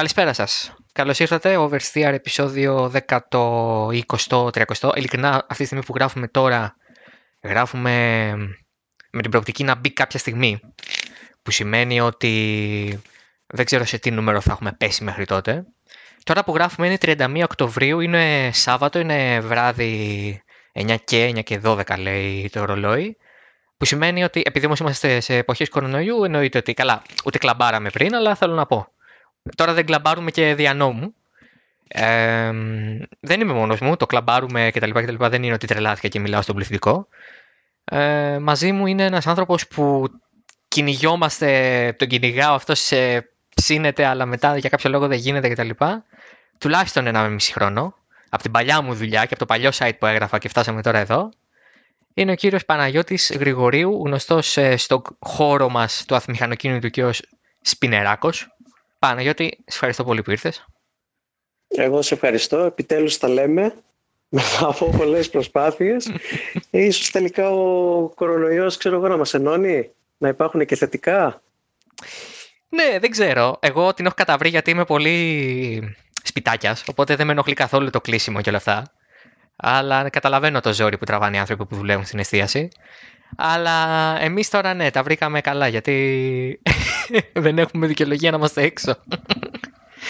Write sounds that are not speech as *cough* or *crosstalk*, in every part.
Καλησπέρα σας. Καλώς ήρθατε, Oversteer επεισόδιο 10, 20, 30. Ειλικρινά, αυτή τη στιγμή που γράφουμε τώρα, γράφουμε με την προοπτική να μπει κάποια στιγμή, που σημαίνει ότι δεν ξέρω σε τι νούμερο θα έχουμε πέσει μέχρι τότε. Τώρα που γράφουμε είναι 31 Οκτωβρίου, είναι Σάββατο, είναι βράδυ 9 και 9 και 12 λέει το ρολόι. Που σημαίνει ότι επειδή όμως είμαστε σε εποχές κορονοϊού, εννοείται ότι καλά, ούτε κλαμπάραμε πριν, αλλά θέλω να πω. Τώρα δεν κλαμπάρουμε και δια νόμου. Ε, δεν είμαι μόνος μου, το κλαμπάρουμε κτλ. κτλ. Δεν είναι ότι τρελάθηκα και μιλάω στον πληθυντικό. Ε, μαζί μου είναι ένας άνθρωπος που κυνηγιόμαστε, τον κυνηγάω, αυτός σε ψήνεται, αλλά μετά για κάποιο λόγο δεν γίνεται κτλ. Τουλάχιστον ένα μισή χρόνο. Από την παλιά μου δουλειά και από το παλιό site που έγραφα και φτάσαμε τώρα εδώ είναι ο κύριος Παναγιώτης Γρηγορίου, γνωστός ε, στο χώρο μας του αθμηχανοκίνητου και ως Σπινεράκος. Παναγιώτη, σε ευχαριστώ πολύ που ήρθες. Εγώ σε ευχαριστώ. Επιτέλους τα λέμε μετά από πολλές προσπάθειες. Ίσως τελικά ο κορονοϊός, ξέρω εγώ, να μας ενώνει, να υπάρχουν και θετικά. Ναι, δεν ξέρω. Εγώ την έχω καταβρει γιατί είμαι πολύ σπιτάκιας, οπότε δεν με ενοχλεί καθόλου το κλείσιμο και όλα αυτά. Αλλά καταλαβαίνω το ζόρι που τραβάνε οι άνθρωποι που δουλεύουν στην εστίαση. Αλλά εμείς τώρα ναι, τα βρήκαμε καλά γιατί *laughs* δεν έχουμε δικαιολογία να είμαστε έξω.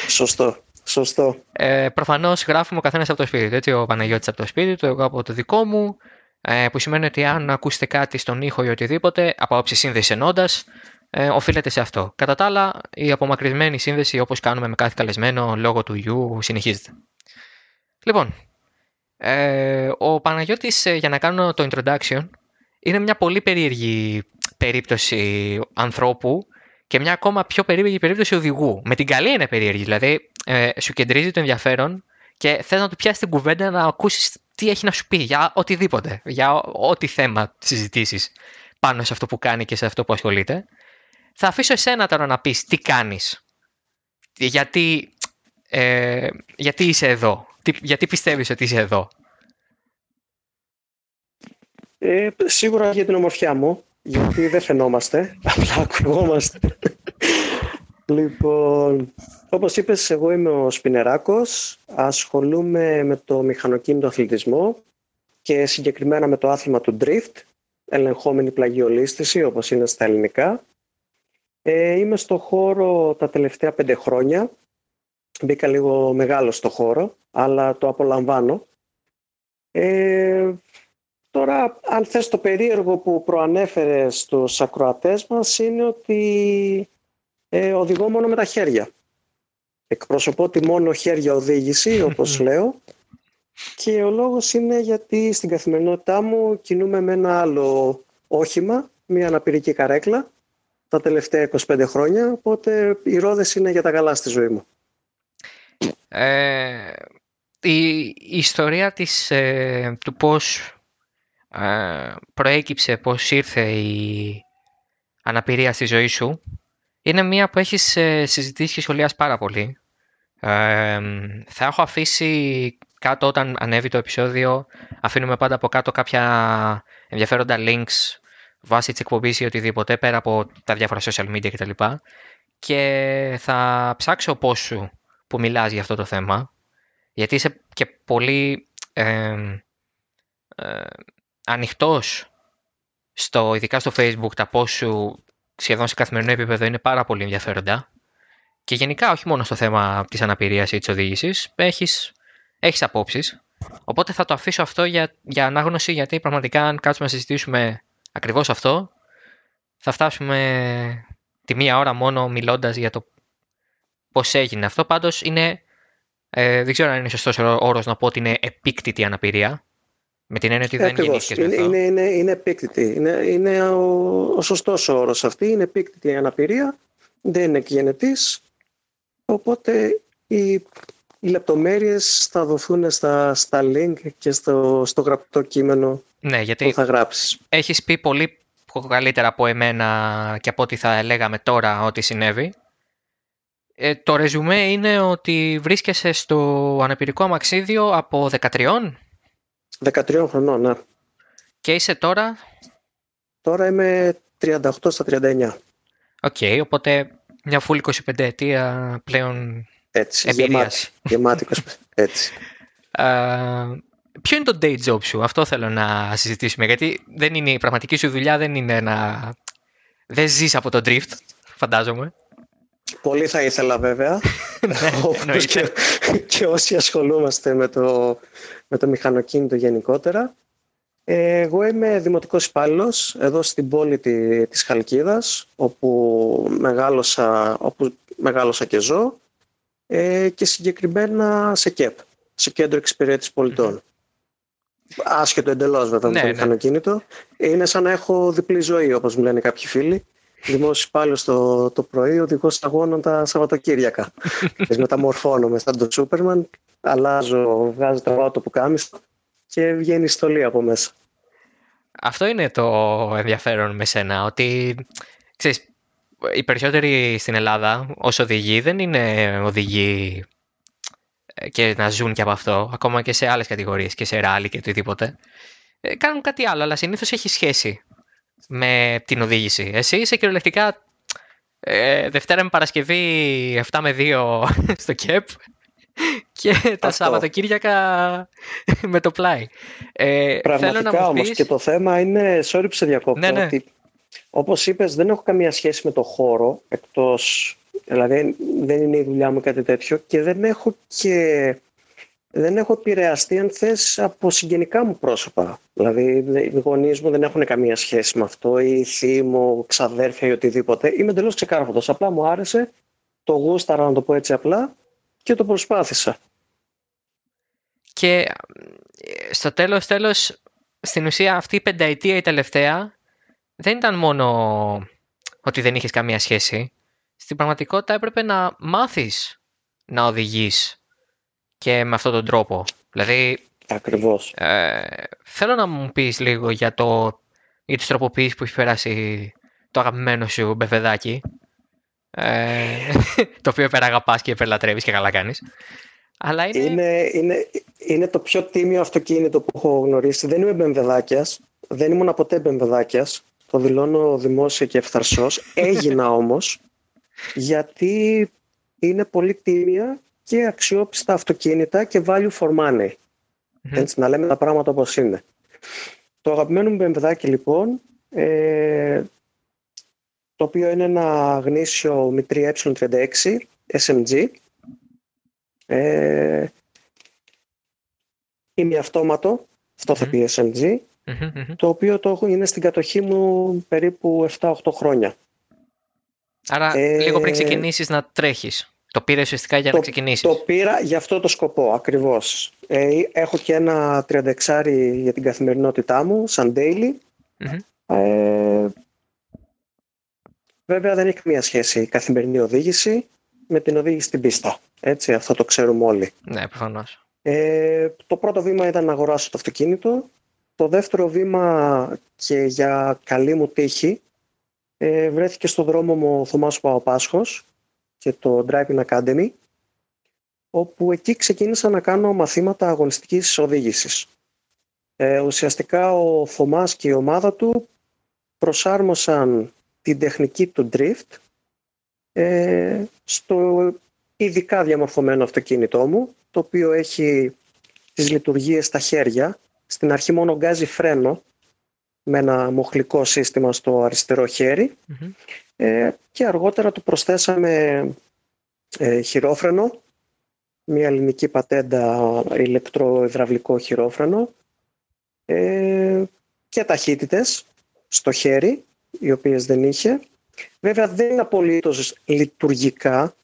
Σωστό. Σωστό. Ε, Προφανώς γράφουμε ο καθένας από το σπίτι του. Έτσι, ο Παναγιώτης από το σπίτι του, εγώ από το δικό μου. Ε, που σημαίνει ότι αν ακούσετε κάτι στον ήχο ή οτιδήποτε, από όψη σύνδεση ενώντας, ε, οφείλεται σε αυτό. Κατά τα άλλα, η απομακρυσμένη σύνδεση όπως κάνουμε με κάθε καλεσμένο λόγω του γιου συνεχίζεται. Λοιπόν, ε, ο Παναγιώτης, ε, για να κάνω το introduction, είναι μια πολύ περίεργη περίπτωση ανθρώπου και μια ακόμα πιο περίεργη περίπτωση οδηγού. Με την καλή είναι περίεργη, δηλαδή ε, σου κεντρίζει το ενδιαφέρον και θες να του πιάσεις την κουβέντα να ακούσεις τι έχει να σου πει για οτιδήποτε, για ό,τι θέμα συζητήσεις πάνω σε αυτό που κάνει και σε αυτό που ασχολείται. Θα αφήσω εσένα τώρα να πεις τι κάνεις, γιατί, ε, γιατί είσαι εδώ, γιατί πιστεύεις ότι είσαι εδώ. Ε, σίγουρα για την ομορφιά μου, γιατί δεν φαινόμαστε, *laughs* απλά ακουγόμαστε. λοιπόν, όπως είπες, εγώ είμαι ο Σπινεράκος, ασχολούμαι με το μηχανοκίνητο αθλητισμό και συγκεκριμένα με το άθλημα του drift, ελεγχόμενη πλαγιολίστηση όπως είναι στα ελληνικά. Ε, είμαι στο χώρο τα τελευταία πέντε χρόνια, μπήκα λίγο μεγάλο στο χώρο, αλλά το απολαμβάνω. Ε, Τώρα, αν θες το περίεργο που προανέφερε στους ακροατές μας είναι ότι ε, οδηγώ μόνο με τα χέρια. Εκπροσωπώ τη μόνο χέρια οδήγηση, *laughs* όπως λέω. Και ο λόγος είναι γιατί στην καθημερινότητά μου κινούμε με ένα άλλο όχημα, μια αναπηρική καρέκλα, τα τελευταία 25 χρόνια, οπότε οι ρόδες είναι για τα καλά στη ζωή μου. Ε, η, ιστορία της, ε, του πώς ε, προέκυψε πώς ήρθε η αναπηρία στη ζωή σου είναι μία που έχεις ε, συζητήσει και σχολιάσει πάρα πολύ. Ε, θα έχω αφήσει κάτω όταν ανέβει το επεισόδιο αφήνουμε πάντα από κάτω κάποια ενδιαφέροντα links βάσει της εκπομπής ή οτιδήποτε πέρα από τα διάφορα social media κτλ. Και θα ψάξω πώς σου που μιλάς για αυτό το θέμα γιατί είσαι και πολύ ανοιχτός στο, ειδικά στο facebook τα post σου σχεδόν σε καθημερινό επίπεδο είναι πάρα πολύ ενδιαφέροντα. Και γενικά όχι μόνο στο θέμα της αναπηρίας ή της οδήγησης έχεις, έχεις απόψεις. Οπότε θα το αφήσω αυτό για, για ανάγνωση γιατί πραγματικά αν κάτσουμε να συζητήσουμε ακριβώς αυτό θα φτάσουμε τη μία ώρα μόνο μιλώντας για το πώς έγινε αυτό. Πάντως είναι ε, δεν ξέρω αν είναι σωστός όρος να πω ότι είναι επίκτητη αναπηρία με την έννοια ότι δεν Ακριβώς. είναι, είναι, είναι, είναι επίκτητη. Είναι, είναι ο, ο σωστός όρος αυτή. Είναι επίκτητη η αναπηρία. Δεν είναι εκγενετής. Οπότε οι, οι λεπτομέρειες θα δοθούν στα, στα link και στο, στο γραπτό κείμενο ναι, γιατί που θα γράψεις. Έχεις πει πολύ καλύτερα από εμένα και από ό,τι θα λέγαμε τώρα ότι συνέβη. Ε, το ρεζουμέ είναι ότι βρίσκεσαι στο αναπηρικό αμαξίδιο από 13 13 χρονών, ναι. Και είσαι τώρα; Τώρα είμαι 38 στα 39. OK, okay, οπότε μια full 25 ετία πλέον Έτσι, Εμπειρίας. γεμάτη, γεμάτη 25. Έτσι. *laughs* Ε, ποιο είναι το day job σου, αυτό θέλω να συζητήσουμε, γιατί δεν είναι, η πραγματική σου δουλειά δεν είναι να... Δεν ζεις από το drift, φαντάζομαι. Πολύ θα ήθελα βέβαια, *laughs* όπως εννοείται. και, και όσοι ασχολούμαστε με το, με το μηχανοκίνητο γενικότερα. Ε, Εγώ είμαι δημοτικός υπάλληλος εδώ στην πόλη τη- της Χαλκίδας, όπου μεγάλωσα, όπου μεγάλωσα και ζω ε, και συγκεκριμένα σε ΚΕΠ, σε Κέντρο Εξυπηρέτησης Πολιτών. Άσχετο εντελώς βέβαια Ναι, με το ναι. μηχανοκίνητο. Είναι σαν να έχω διπλή ζωή, όπως μου λένε κάποιοι φίλοι. Δημόσιος υπάλληλος το, το πρωί, οδηγός αγώνων τα Σαββατοκύριακα. *laughs* και μεταμορφώνομαι σαν τον Σούπερμαν, αλλάζω, βγάζω τραβάω το πουκάμισο και βγαίνει η στολή από μέσα. Αυτό είναι το ενδιαφέρον με σένα, ότι ξέρεις, οι περισσότεροι στην Ελλάδα ως οδηγοί δεν είναι οδηγοί ε, και να ζουν και από αυτό, ακόμα και σε άλλες κατηγορίες και σε ράλι και οτιδήποτε. Ε, Κάνουν κάτι άλλο, αλλά συνήθως έχει σχέση με την οδήγηση. Εσύ είσαι κυριολεκτικά ε, Δευτέρα με Παρασκευή 7 με 2 *laughs* στο ΚΕΠ και τα Αυτό. Σαββατοκύριακα *laughs* με το πλάι. Ε, θέλω να Πραγματικά μου όμως πεις... και το θέμα είναι, sorry που σε διακόπτω, Ναι, ναι. ότι όπως είπες δεν έχω καμία σχέση με το χώρο, εκτός, δηλαδή δεν είναι η δουλειά μου κάτι τέτοιο και δεν έχω και δεν έχω επηρεαστεί αν θες από συγγενικά μου πρόσωπα. Δηλαδή οι γονείς μου δεν έχουν καμία σχέση με αυτό ή η θεία μου, ξαδέρφια ή οτιδήποτε. Είμαι εντελώς ξεκάρφωτος. Απλά μου άρεσε, το γούσταρα να το πω έτσι απλά και το προσπάθησα. Και ε, στο τέλος, τέλος, στην ουσία αυτή η πενταετία η τελευταία δεν ήταν μόνο ότι δεν είχες καμία σχέση. Στην πραγματικότητα έπρεπε να μάθεις να οδηγείς και με αυτόν τον τρόπο. Δηλαδή, Ακριβώς. ε, θέλω να μου πεις λίγο για, το, για τις τροποποιήσεις που έχει περάσει το αγαπημένο σου μπεφεδάκι. Ε, *laughs* το οποίο υπεραγαπάς και υπερλατρεύεις και καλά κάνεις. Αλλά είναι... Είναι, είναι, είναι το πιο τίμιο αυτοκίνητο που έχω γνωρίσει. Δεν είμαι μπεμβεδάκιας. Δεν ήμουν ποτέ μπεμβεδάκιας. Το δηλώνω δημόσια και ευθαρσός. *laughs* Έγινα όμως γιατί είναι πολύ τίμια και αξιόπιστα αυτοκίνητα και value for money. Μμμ. Έτσι, να λέμε τα πράγματα όπως είναι. Το αγαπημένο μου μπεμβεδάκι λοιπόν, ε, το οποίο είναι ένα γνήσιο μητρή ε36 SMG, ε, είναι αυτόματο, αυτό θα Μμμ. πει SMG, Μμμ, μμμ. το οποίο το έχω, είναι στην κατοχή μου περίπου 7-8 χρόνια. Άρα Ε, λίγο πριν ξεκινήσεις να τρέχεις. Το πήρε ουσιαστικά για να ξεκινήσεις. Το πήρα για αυτό το σκοπό, ακριβώς. Ε, έχω και ένα 36 για την καθημερινότητά μου, σαν daily. Μμμ. Ε, βέβαια δεν έχει καμία σχέση η καθημερινή οδήγηση με την οδήγηση στην πίστα. Έτσι, αυτό το ξέρουμε όλοι. Ναι, προφανώς. Ε, το πρώτο βήμα ήταν να αγοράσω το αυτοκίνητο. Το δεύτερο βήμα και για καλή μου τύχη ε, βρέθηκε στο δρόμο μου ο Θωμάς Παπαπάσχος και το Driving Academy όπου εκεί ξεκίνησα να κάνω μαθήματα αγωνιστικής οδήγησης. Ε, ουσιαστικά ο Θωμάς και η ομάδα του προσάρμοσαν την τεχνική του drift ε, στο ειδικά διαμορφωμένο αυτοκίνητό μου το οποίο έχει τις λειτουργίες στα χέρια. Στην αρχή μόνο γκάζει φρένο με ένα μοχλικό σύστημα στο αριστερό χέρι Μμμ. Ε, και αργότερα του προσθέσαμε ε, χειρόφρενο, μια ελληνική πατέντα ηλεκτροϊδραυλικό χειρόφρενο ε, και ταχύτητες στο χέρι, οι οποίες δεν είχε. Βέβαια δεν είναι απολύτως λειτουργικά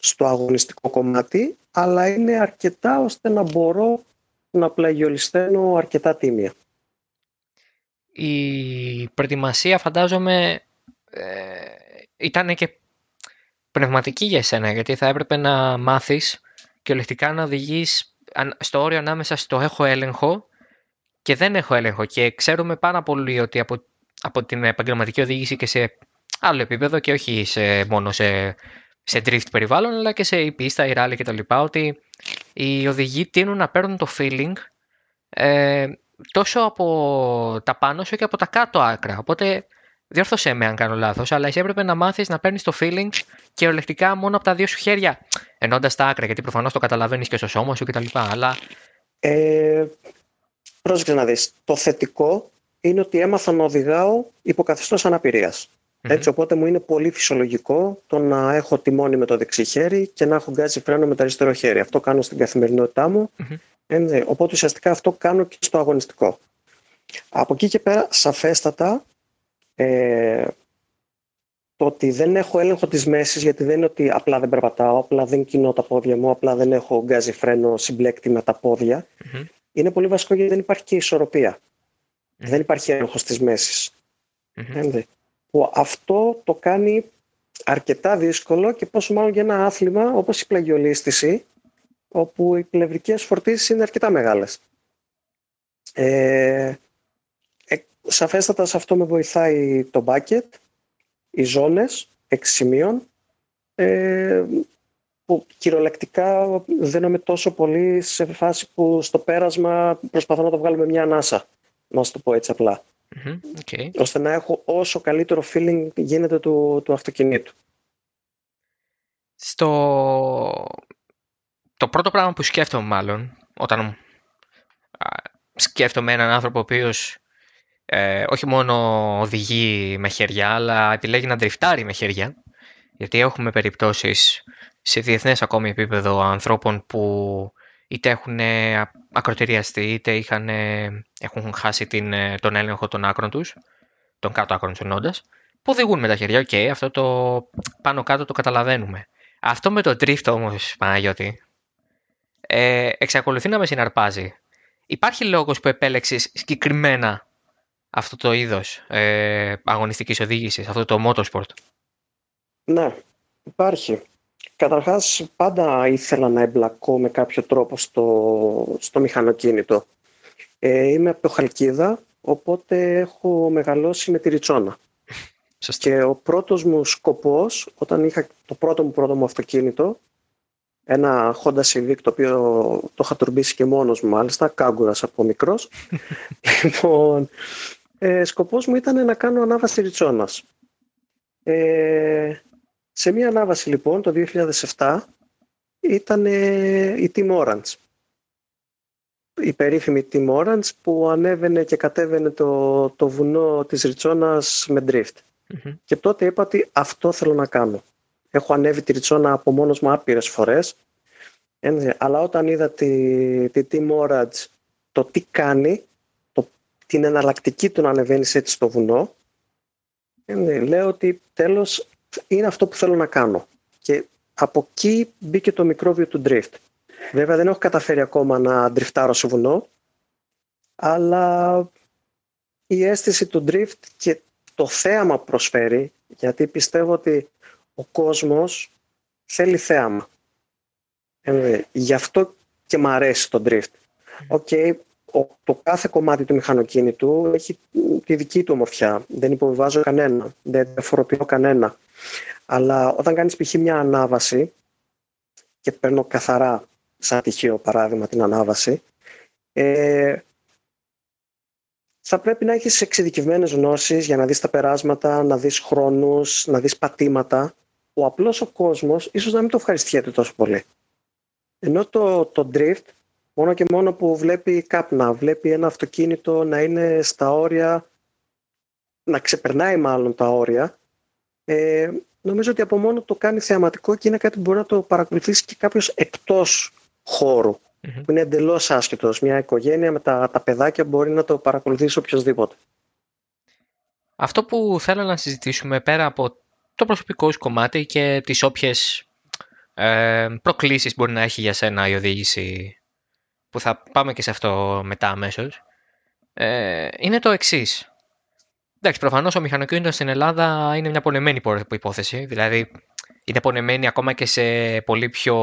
στο αγωνιστικό κομμάτι, αλλά είναι αρκετά ώστε να μπορώ να πλαγιολισταίνω αρκετά τίμια. Η προετοιμασία φαντάζομαι ε, ήταν και πνευματική για εσένα, γιατί θα έπρεπε να μάθεις και ολεκτικά να οδηγείς αν- στο όριο ανάμεσα στο έχω έλεγχο και δεν έχω έλεγχο. Και ξέρουμε πάρα πολύ ότι από, από την επαγγελματική οδήγηση και σε άλλο επίπεδο και όχι σε, μόνο σε, σε drift περιβάλλον, αλλά και σε η πίστα, η rally κτλ. Ότι οι οδηγοί τείνουν να παίρνουν το feeling ε, τόσο από τα πάνω σου και από τα κάτω άκρα. Οπότε διόρθωσέ με αν κάνω λάθος, αλλά εσύ έπρεπε να μάθεις να παίρνεις το feeling κυριολεκτικά μόνο από τα δύο σου χέρια. Ενώντας τα άκρα, γιατί προφανώς το καταλαβαίνεις και στο σώμα σου κτλ. Αλλά. Ε, πρόσεξε να δεις. Το θετικό είναι ότι έμαθα να οδηγάω υποκαθεστώς αναπηρίας. Έτσι, οπότε μου είναι πολύ φυσιολογικό το να έχω τιμόνι με το δεξί χέρι και να έχω γκάζι φρένο με το αριστερό χέρι. Αυτό κάνω στην καθημερινότητά μου. Mm-hmm. οπότε ουσιαστικά αυτό κάνω και στο αγωνιστικό. Από εκεί και πέρα, σαφέστατα, ε, το ότι δεν έχω έλεγχο της μέσης, γιατί δεν είναι ότι απλά δεν περπατάω, απλά δεν κινώ τα πόδια μου, απλά δεν έχω γκάζι φρένο συμπλέκτη με τα ποδια είναι πολύ βασικό γιατί δεν υπάρχει και ισορροπία. Δεν υπάρχει έλεγχος της μέσης. Που αυτό το κάνει αρκετά δύσκολο και πόσο μάλλον για ένα άθλημα όπως η πλαγιολίστηση, όπου οι πλευρικές φορτίσεις είναι αρκετά μεγάλες. Ε, Σαφέστατα σε αυτό με βοηθάει το bucket, οι ζώνες εξ σημείων, ε, που κυριολεκτικά δίνομαι τόσο πολύ σε φάση που στο πέρασμα προσπαθώ να το βγάλω με μια ανάσα, να σου το πω έτσι απλά. Okay. Ώστε να έχω όσο καλύτερο feeling γίνεται του, του αυτοκινήτου. Στο... Το πρώτο πράγμα που σκέφτομαι μάλλον, όταν σκέφτομαι έναν άνθρωπο ο οποίος ε, όχι μόνο οδηγεί με χέρια, αλλά επιλέγει να ντριφτάρει με χέρια. Γιατί έχουμε περιπτώσεις σε διεθνές ακόμη επίπεδο ανθρώπων που είτε έχουν ακροτηριαστεί, είτε είχαν, έχουν χάσει την, τον έλεγχο των άκρων τους, των κάτω άκρων εννοώντας, που οδηγούν με τα χέρια. OK, okay, αυτό το πάνω κάτω το καταλαβαίνουμε. Αυτό με το drift όμως, Παναγιώτη, ε, εξακολουθεί να με συναρπάζει. Υπάρχει λόγος που επέλεξες συγκεκριμένα αυτό το είδος ε, αγωνιστικής οδήγησης, αυτό το motorsport. Ναι, υπάρχει. Καταρχάς πάντα ήθελα να εμπλακώ με κάποιο τρόπο στο, στο μηχανοκίνητο. Ε, είμαι από το Χαλκίδα, οπότε έχω μεγαλώσει με τη Ριτσόνα. Και ο πρώτος μου σκοπός, όταν είχα το πρώτο μου πρώτο μου αυτοκίνητο, ένα Honda Civic το οποίο το είχα τουρμπήσει και μόνος μου μάλιστα, κάγκουρας από μικρός. *laughs* λοιπόν, ε, σκοπός μου ήταν να κάνω ανάβαση ριτσόνας. Ε, σε μία ανάβαση λοιπόν το 2007 ήταν η Team Orange. Η περίφημη Team Orange που ανέβαινε και κατέβαινε το, το βουνό της Ριτσόνας με drift. Και τότε είπα ότι αυτό θέλω να κάνω. Έχω ανέβει τη Ριτσόνα από μόνος μου άπειρες φορές. Αλλά όταν είδα τη, τη Team Orange το τι κάνει την εναλλακτική του να ανεβαίνεις έτσι στο βουνό, ε, λέω ότι τέλος είναι αυτό που θέλω να κάνω. Και από εκεί μπήκε το μικρόβιο του drift. Βέβαια δεν έχω καταφέρει ακόμα να ντριφτάρω στο βουνό, αλλά η αίσθηση του drift και το θέαμα προσφέρει, γιατί πιστεύω ότι ο κόσμος θέλει θέαμα. Ε, γι' αυτό και μ' αρέσει το drift. OK, okay, το κάθε κομμάτι του μηχανοκίνητου έχει τη δική του ομορφιά. Δεν υποβιβάζω κανένα, δεν διαφοροποιώ κανένα. Αλλά όταν κάνεις π.χ. μια ανάβαση και παίρνω καθαρά σαν τυχαίο παράδειγμα την ανάβαση ε, θα πρέπει να έχεις εξειδικευμένες γνώσεις για να δεις τα περάσματα, να δεις χρόνους, να δεις πατήματα. Ο απλός ο κόσμος ίσως να μην το ευχαριστιέται τόσο πολύ. Ενώ το, το drift μόνο και μόνο που βλέπει κάπνα, βλέπει ένα αυτοκίνητο να είναι στα όρια, να ξεπερνάει μάλλον τα όρια, ε, νομίζω ότι από μόνο το κάνει θεαματικό και είναι κάτι που μπορεί να το παρακολουθήσει και κάποιος εκτός χώρου, που είναι εντελώς άσχετος. Μια οικογένεια με τα, τα παιδάκια μπορεί να το παρακολουθήσει οποιοδήποτε. Αυτό που θέλω να συζητήσουμε πέρα από το προσωπικό σου κομμάτι και τις όποιες ε, προκλήσεις μπορεί να έχει για σένα η οδήγηση που θα πάμε και σε αυτό μετά αμέσως, ε, είναι το εξής. Εντάξει, προφανώς ο μηχανοκίνητος στην Ελλάδα είναι μια πονεμένη υπόθεση. Δηλαδή, είναι πονεμένη ακόμα και σε πολύ πιο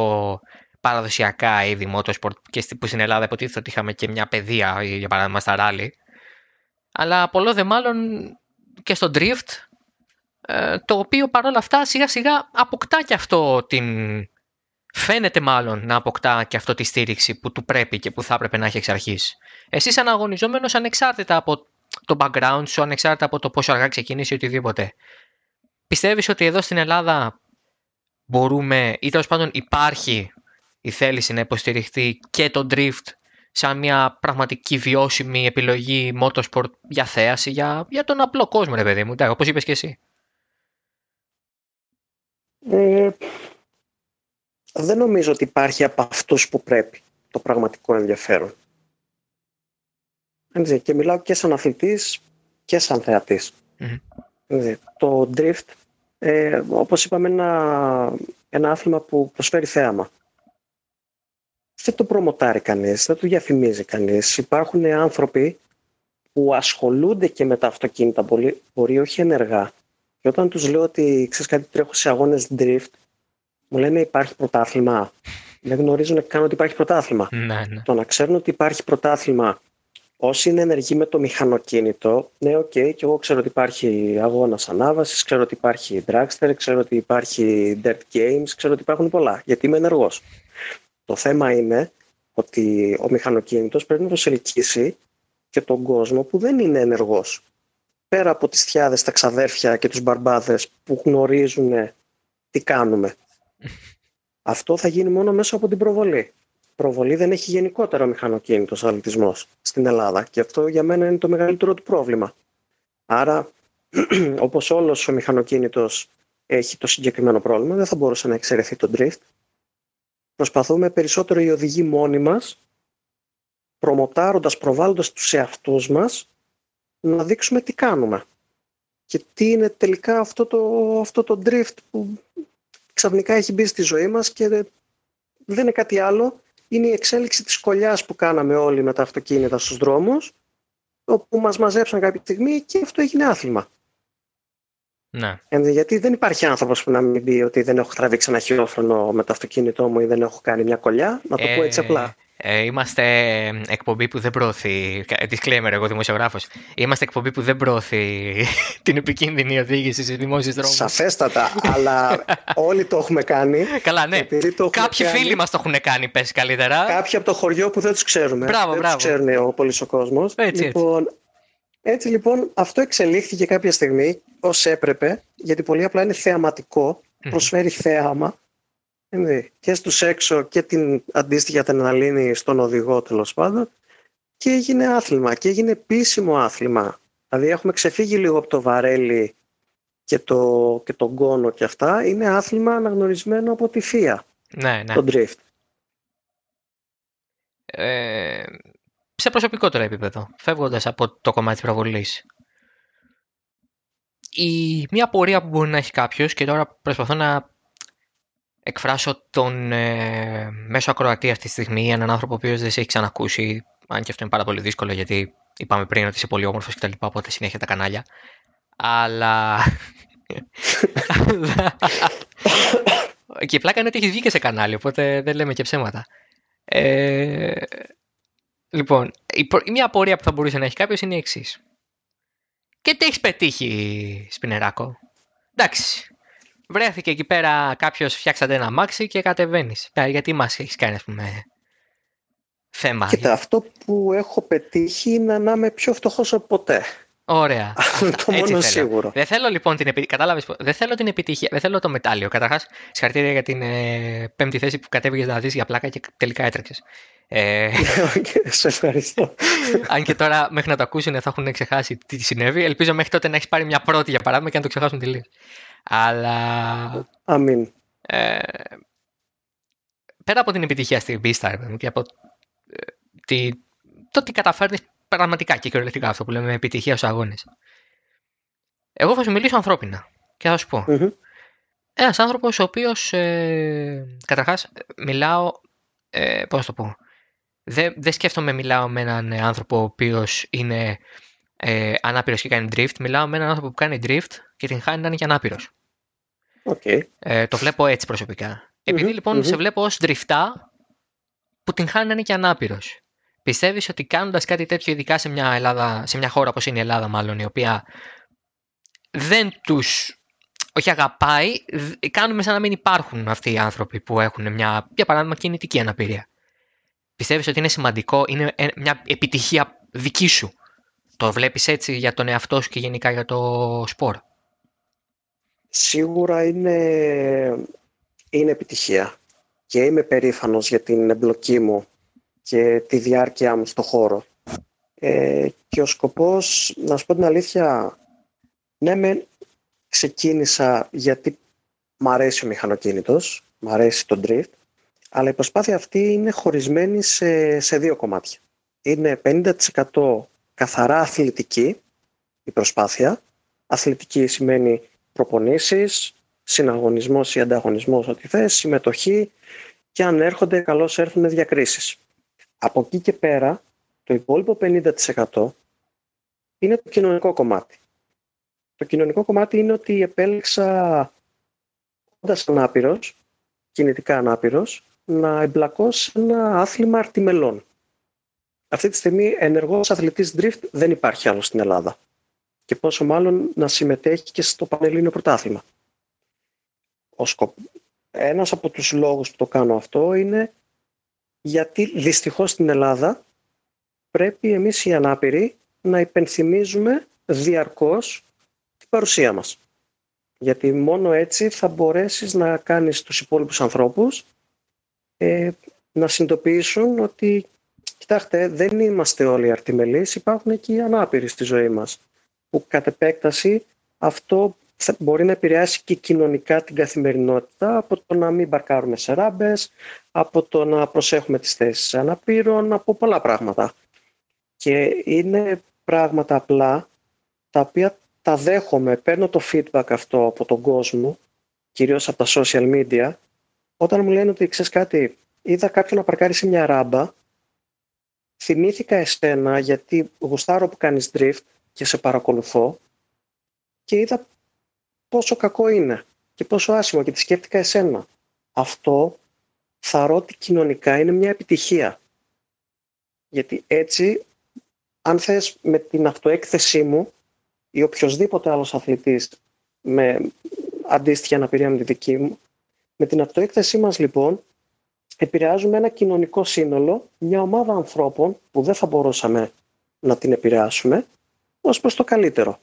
παραδοσιακά είδη motorsport και που στην Ελλάδα υποτίθεται ότι είχαμε και μια παιδεία, για παράδειγμα στα ράλι. Αλλά πολλό δε μάλλον και στο drift, ε, το οποίο παρόλα αυτά σιγά σιγά αποκτά και αυτό την φαίνεται μάλλον να αποκτά και αυτό τη στήριξη που του πρέπει και που θα έπρεπε να έχει εξ αρχής. Εσύ, σαν αγωνιζόμενος, ανεξάρτητα από το background σου ανεξάρτητα από το πόσο αργά ξεκινήσει ή οτιδήποτε. Πιστεύεις ότι εδώ στην Ελλάδα μπορούμε ή τέλος πάντων υπάρχει η θέληση να υποστηριχθεί και το drift σαν μια πραγματική βιώσιμη επιλογή motorsport για θέαση, για, για τον απλό κόσμο, ρε παιδί μου, όπως είπες και εσύ. Ε, δεν νομίζω ότι υπάρχει από αυτούς που πρέπει το πραγματικό ενδιαφέρον. Και μιλάω και σαν αθλητής και σαν θεατής. Το drift, ε, όπως είπαμε, ένα, ένα άθλημα που προσφέρει θέαμα. Δεν το προμοτάρει κανείς, δεν το διαφημίζει κανείς. Υπάρχουν άνθρωποι που ασχολούνται και με τα αυτοκίνητα, μπορεί, μπορεί όχι ενεργά. Και όταν τους λέω ότι ξέρεις κάτι τρέχω σε αγώνες drift, μου λένε υπάρχει πρωτάθλημα. Δεν γνωρίζουν καν ότι υπάρχει πρωτάθλημα. Ναι, ναι. Το να ξέρουν ότι υπάρχει πρωτάθλημα όσοι είναι ενεργοί με το μηχανοκίνητο, ναι, OK, okay, και εγώ ξέρω ότι υπάρχει αγώνας ανάβασης, ξέρω ότι υπάρχει dragster, ξέρω ότι υπάρχει dirt games, ξέρω ότι υπάρχουν πολλά, γιατί είμαι ενεργός. Το θέμα είναι ότι ο μηχανοκίνητος πρέπει να προσελκύσει και τον κόσμο που δεν είναι ενεργός. Πέρα από τις θειάδες, τα ξαδέρφια και τους μπαρμπάδες που γνωρίζουν τι κάνουμε. Αυτό θα γίνει μόνο μέσω από την προβολή. Προβολή δεν έχει γενικότερα ο μηχανοκίνητος αθλητισμός στην Ελλάδα και αυτό για μένα είναι το μεγαλύτερο του πρόβλημα. Άρα, *clears throat* όπως όλος ο μηχανοκίνητος έχει το συγκεκριμένο πρόβλημα, δεν θα μπορούσε να εξαιρεθεί το drift. Προσπαθούμε περισσότερο οι οδηγοί μόνοι μας, προμοτάροντας, προβάλλοντας τους εαυτούς μας, να δείξουμε τι κάνουμε. Και τι είναι τελικά αυτό το, αυτό το drift που ξαφνικά έχει μπει στη ζωή μας και δεν είναι κάτι άλλο. Είναι η εξέλιξη της κολλιάς που κάναμε όλοι με τα αυτοκίνητα στους δρόμους, όπου μας μαζέψαν κάποια στιγμή και αυτό έγινε άθλημα. Ναι. Γιατί δεν υπάρχει άνθρωπος που να μην πει ότι δεν έχω τραβήξει ένα χειρόφρονο με το αυτοκίνητό μου ή δεν έχω κάνει μια κολλιά. Να το πω έτσι ε, απλά. Ε, είμαστε εκπομπή που δεν προωθεί. Disclaimer, εγώ δημοσιογράφος. Είμαστε εκπομπή που δεν προωθεί *laughs* την επικίνδυνη οδήγηση στις δημόσιες δρόμους. Σαφέστατα, αλλά όλοι το έχουμε κάνει. Καλά, ναι. Κάποιοι κάνει. φίλοι μας το έχουν κάνει, πες καλύτερα. Κάποιοι από το χωριό που δεν τους ξέρουμε. Μπράβο, δεν μπράβο. Του ξέρουν ο πολύς ο κόσμος. Έτσι, λοιπόν, έτσι. έτσι λοιπόν, αυτό εξελίχθηκε κάποια στιγμή ως έπρεπε, γιατί πολύ απλά είναι θεαματικό, προσφέρει θέαμα και στους έξω και την αντίστοιχη αδρεναλίνη στον οδηγό τέλος πάντων και έγινε άθλημα και έγινε επίσημο άθλημα. Δηλαδή έχουμε ξεφύγει λίγο από το βαρέλι και, το, και τον κόνο και αυτά. Είναι άθλημα αναγνωρισμένο από τη ΦΙΑ. Ναι, ναι. Το drift. Ε, σε προσωπικότερο επίπεδο, φεύγοντας από το κομμάτι της προβολής. Η, μια πορεία που μπορεί να έχει κάποιος και τώρα προσπαθώ να εκφράσω τον ε, μέσο ακροατή αυτή τη στιγμή, έναν άνθρωπο ο οποίος δεν σε έχει ξανακούσει, αν και αυτό είναι πάρα πολύ δύσκολο γιατί είπαμε πριν ότι είσαι πολύ όμορφος κτλ. Οπότε συνέχεια τα κανάλια. Αλλά. *laughs* και η πλάκα είναι ότι έχεις βγει και σε κανάλι, οπότε δεν λέμε και ψέματα. Ε, λοιπόν, η, μια απορία που θα μπορούσε να έχει κάποιος είναι η εξής. Και τι έχεις πετύχει, Σπινεράκο; Εντάξει, βρέθηκε εκεί πέρα κάποιος, φτιάξατε ένα μάξι και κατεβαίνεις. Γιατί μας έχεις κάνει, ας πούμε, θέμα. Κοίτα, αυτό που έχω πετύχει είναι να είμαι πιο φτωχός από ποτέ. Ωραία. το μόνο θέλω. σίγουρο. Δεν θέλω λοιπόν την επιτυχία. Κατάλαβες. Δεν θέλω την επιτυχία. Δεν θέλω το μετάλλιο. Καταρχάς, συγχαρητήρια για την ε, πέμπτη θέση που κατέβηκες να δεις για πλάκα και τελικά έτρεξες. Ε, *laughs* σε ευχαριστώ. αν και τώρα μέχρι να το ακούσουν θα έχουν ξεχάσει τι συνέβη. Ελπίζω μέχρι τότε να έχεις πάρει μια πρώτη για παράδειγμα και να το ξεχάσουν τελείως. Αλλά. Αμήν. Ε, πέρα από την επιτυχία στην πίστα και από ε, τη, το ότι καταφέρνεις πραγματικά και κυριολεκτικά αυτό που λέμε επιτυχία στους αγώνες. Εγώ θα σου μιλήσω ανθρώπινα και θα σου πω. Mm-hmm. Ένας άνθρωπος ο οποίος ε, καταρχάς μιλάω. Ε, Πώς το πω. Δεν, δεν σκέφτομαι μιλάω με έναν άνθρωπο ο οποίος είναι ε, ανάπηρος και κάνει drift. Μιλάω με έναν άνθρωπο που κάνει drift και την χάνει να είναι και ανάπηρος. Okay. Ε, το βλέπω έτσι προσωπικά. Επειδή λοιπόν σε βλέπω ως δριφτά που την χάνει να είναι και ανάπηρος. Πιστεύεις ότι κάνοντας κάτι τέτοιο, ειδικά σε μια, Ελλάδα, σε μια χώρα όπως είναι η Ελλάδα, μάλλον, η οποία δεν τους. Όχι αγαπάει, κάνουμε σαν να μην υπάρχουν αυτοί οι άνθρωποι που έχουν μια, για παράδειγμα, κινητική αναπηρία. Πιστεύεις ότι είναι σημαντικό, είναι μια επιτυχία δική σου; Το βλέπεις έτσι για τον εαυτό σου και γενικά για το σπορ; Σίγουρα είναι, είναι επιτυχία και είμαι περήφανος για την εμπλοκή μου και τη διάρκεια μου στο χώρο. Ε, και ο σκοπός, να σου πω την αλήθεια, ναι με ξεκίνησα γιατί μ' αρέσει ο μηχανοκίνητος, μ' αρέσει το drift, αλλά η προσπάθεια αυτή είναι χωρισμένη σε, σε δύο κομμάτια. Είναι 50% καθαρά αθλητική η προσπάθεια. Αθλητική σημαίνει προπονήσεις, συναγωνισμός ή ανταγωνισμός, ό,τι θες, συμμετοχή και αν έρχονται καλώς έρθουν διακρίσεις. Από εκεί και πέρα, το υπόλοιπο 50% είναι το κοινωνικό κομμάτι. Το κοινωνικό κομμάτι είναι ότι επέλεξα, όντας ανάπηρος, κινητικά ανάπηρος, να εμπλακώ σε ένα άθλημα αρτιμελών. Αυτή τη στιγμή ενεργός αθλητής drift δεν υπάρχει άλλο στην Ελλάδα. Και πόσο μάλλον να συμμετέχει και στο Πανελλήνιο Πρωτάθλημα. Ο σκοπ... Ένας από τους λόγους που το κάνω αυτό είναι γιατί δυστυχώς στην Ελλάδα πρέπει εμείς οι ανάπηροι να υπενθυμίζουμε διαρκώς την παρουσία μας. Γιατί μόνο έτσι θα μπορέσεις να κάνεις τους υπόλοιπους ανθρώπους ε, να συνειδητοποιήσουν ότι κοιτάξτε δεν είμαστε όλοι αρτιμελείς, υπάρχουν και οι ανάπηροι στη ζωή μας που κατ' επέκταση αυτό θα μπορεί να επηρεάσει και κοινωνικά την καθημερινότητα από το να μην μπαρκάρουμε σε ράμπες, από το να προσέχουμε τις θέσεις αναπήρων, από πολλά πράγματα. Και είναι πράγματα απλά τα οποία τα δέχομαι, παίρνω το feedback αυτό από τον κόσμο, κυρίως από τα social media, όταν μου λένε ότι ξέρεις κάτι, είδα κάποιον να παρκάρει σε μια ράμπα, θυμήθηκα εσένα γιατί γουστάρω που κάνεις drift και σε παρακολουθώ και είδα πόσο κακό είναι και πόσο άσχημο και τη σκέφτηκα εσένα. Αυτό θα ότι κοινωνικά είναι μια επιτυχία. Γιατί έτσι, αν θες με την αυτοέκθεσή μου ή οποιοδήποτε άλλος αθλητής με αντίστοιχη αναπηρία με τη δική μου, με την αυτοέκθεσή μας λοιπόν επηρεάζουμε ένα κοινωνικό σύνολο, μια ομάδα ανθρώπων που δεν θα μπορούσαμε να την επηρεάσουμε ως προς το καλύτερο.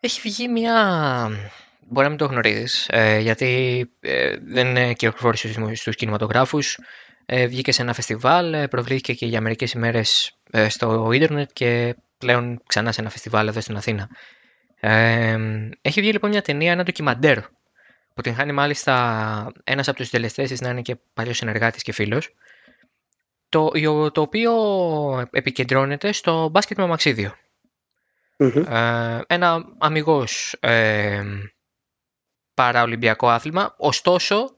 Έχει βγει μια... Μπορεί να μην το γνωρίζεις, ε, γιατί ε, δεν κυκλοφόρησε στους κινηματογράφους. Ε, βγήκε σε ένα φεστιβάλ, ε, προβλήθηκε και για μερικές ημέρες ε, στο ίντερνετ και πλέον ξανά σε ένα φεστιβάλ εδώ στην Αθήνα. Ε, έχει βγει λοιπόν μια ταινία, ένα ντοκιμαντέρ που την χάνει μάλιστα ένας από τους συντελεστές να είναι και παλιός συνεργάτης και φίλος το, το οποίο επικεντρώνεται στο μπάσκετ με μαξιδιο Ε, ένα αμυγός ε, παραολυμπιακό άθλημα, ωστόσο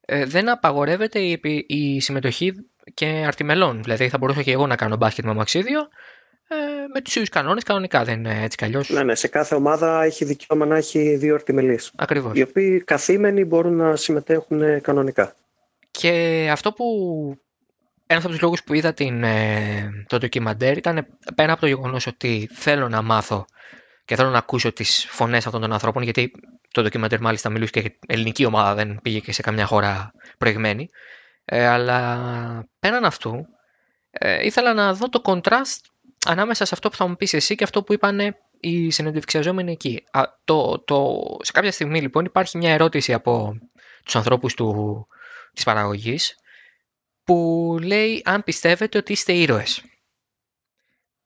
ε, δεν απαγορεύεται η, η συμμετοχή και αρτιμελών. Δηλαδή θα μπορούσα και εγώ να κάνω μπάσκετ με μαξίδιο ε, με τους ίδιους κανόνες, κανονικά δεν είναι έτσι κι Ναι, ναι, σε κάθε ομάδα έχει δικαίωμα να έχει δύο αρτιμελείς. Ακριβώς. Οι οποίοι καθήμενοι μπορούν να συμμετέχουν κανονικά. Και αυτό που. Ένας από τους λόγους που είδα την, ε, το ντοκιμαντέρ ήταν πέρα από το γεγονός ότι θέλω να μάθω και θέλω να ακούσω τις φωνές αυτών των ανθρώπων, γιατί το ντοκιμαντέρ μάλιστα μιλούσε και για ελληνική ομάδα, δεν πήγε και σε καμιά χώρα προηγμένη. Ε, αλλά πέραν αυτού, ε, ήθελα να δω το contrast ανάμεσα σε αυτό που θα μου πεις εσύ και αυτό που είπαν οι συνεντευξιαζόμενοι εκεί. Α, το, το, σε κάποια στιγμή λοιπόν υπάρχει μια ερώτηση από τους ανθρώπους του, της παραγωγής που λέει αν πιστεύετε ότι είστε ήρωες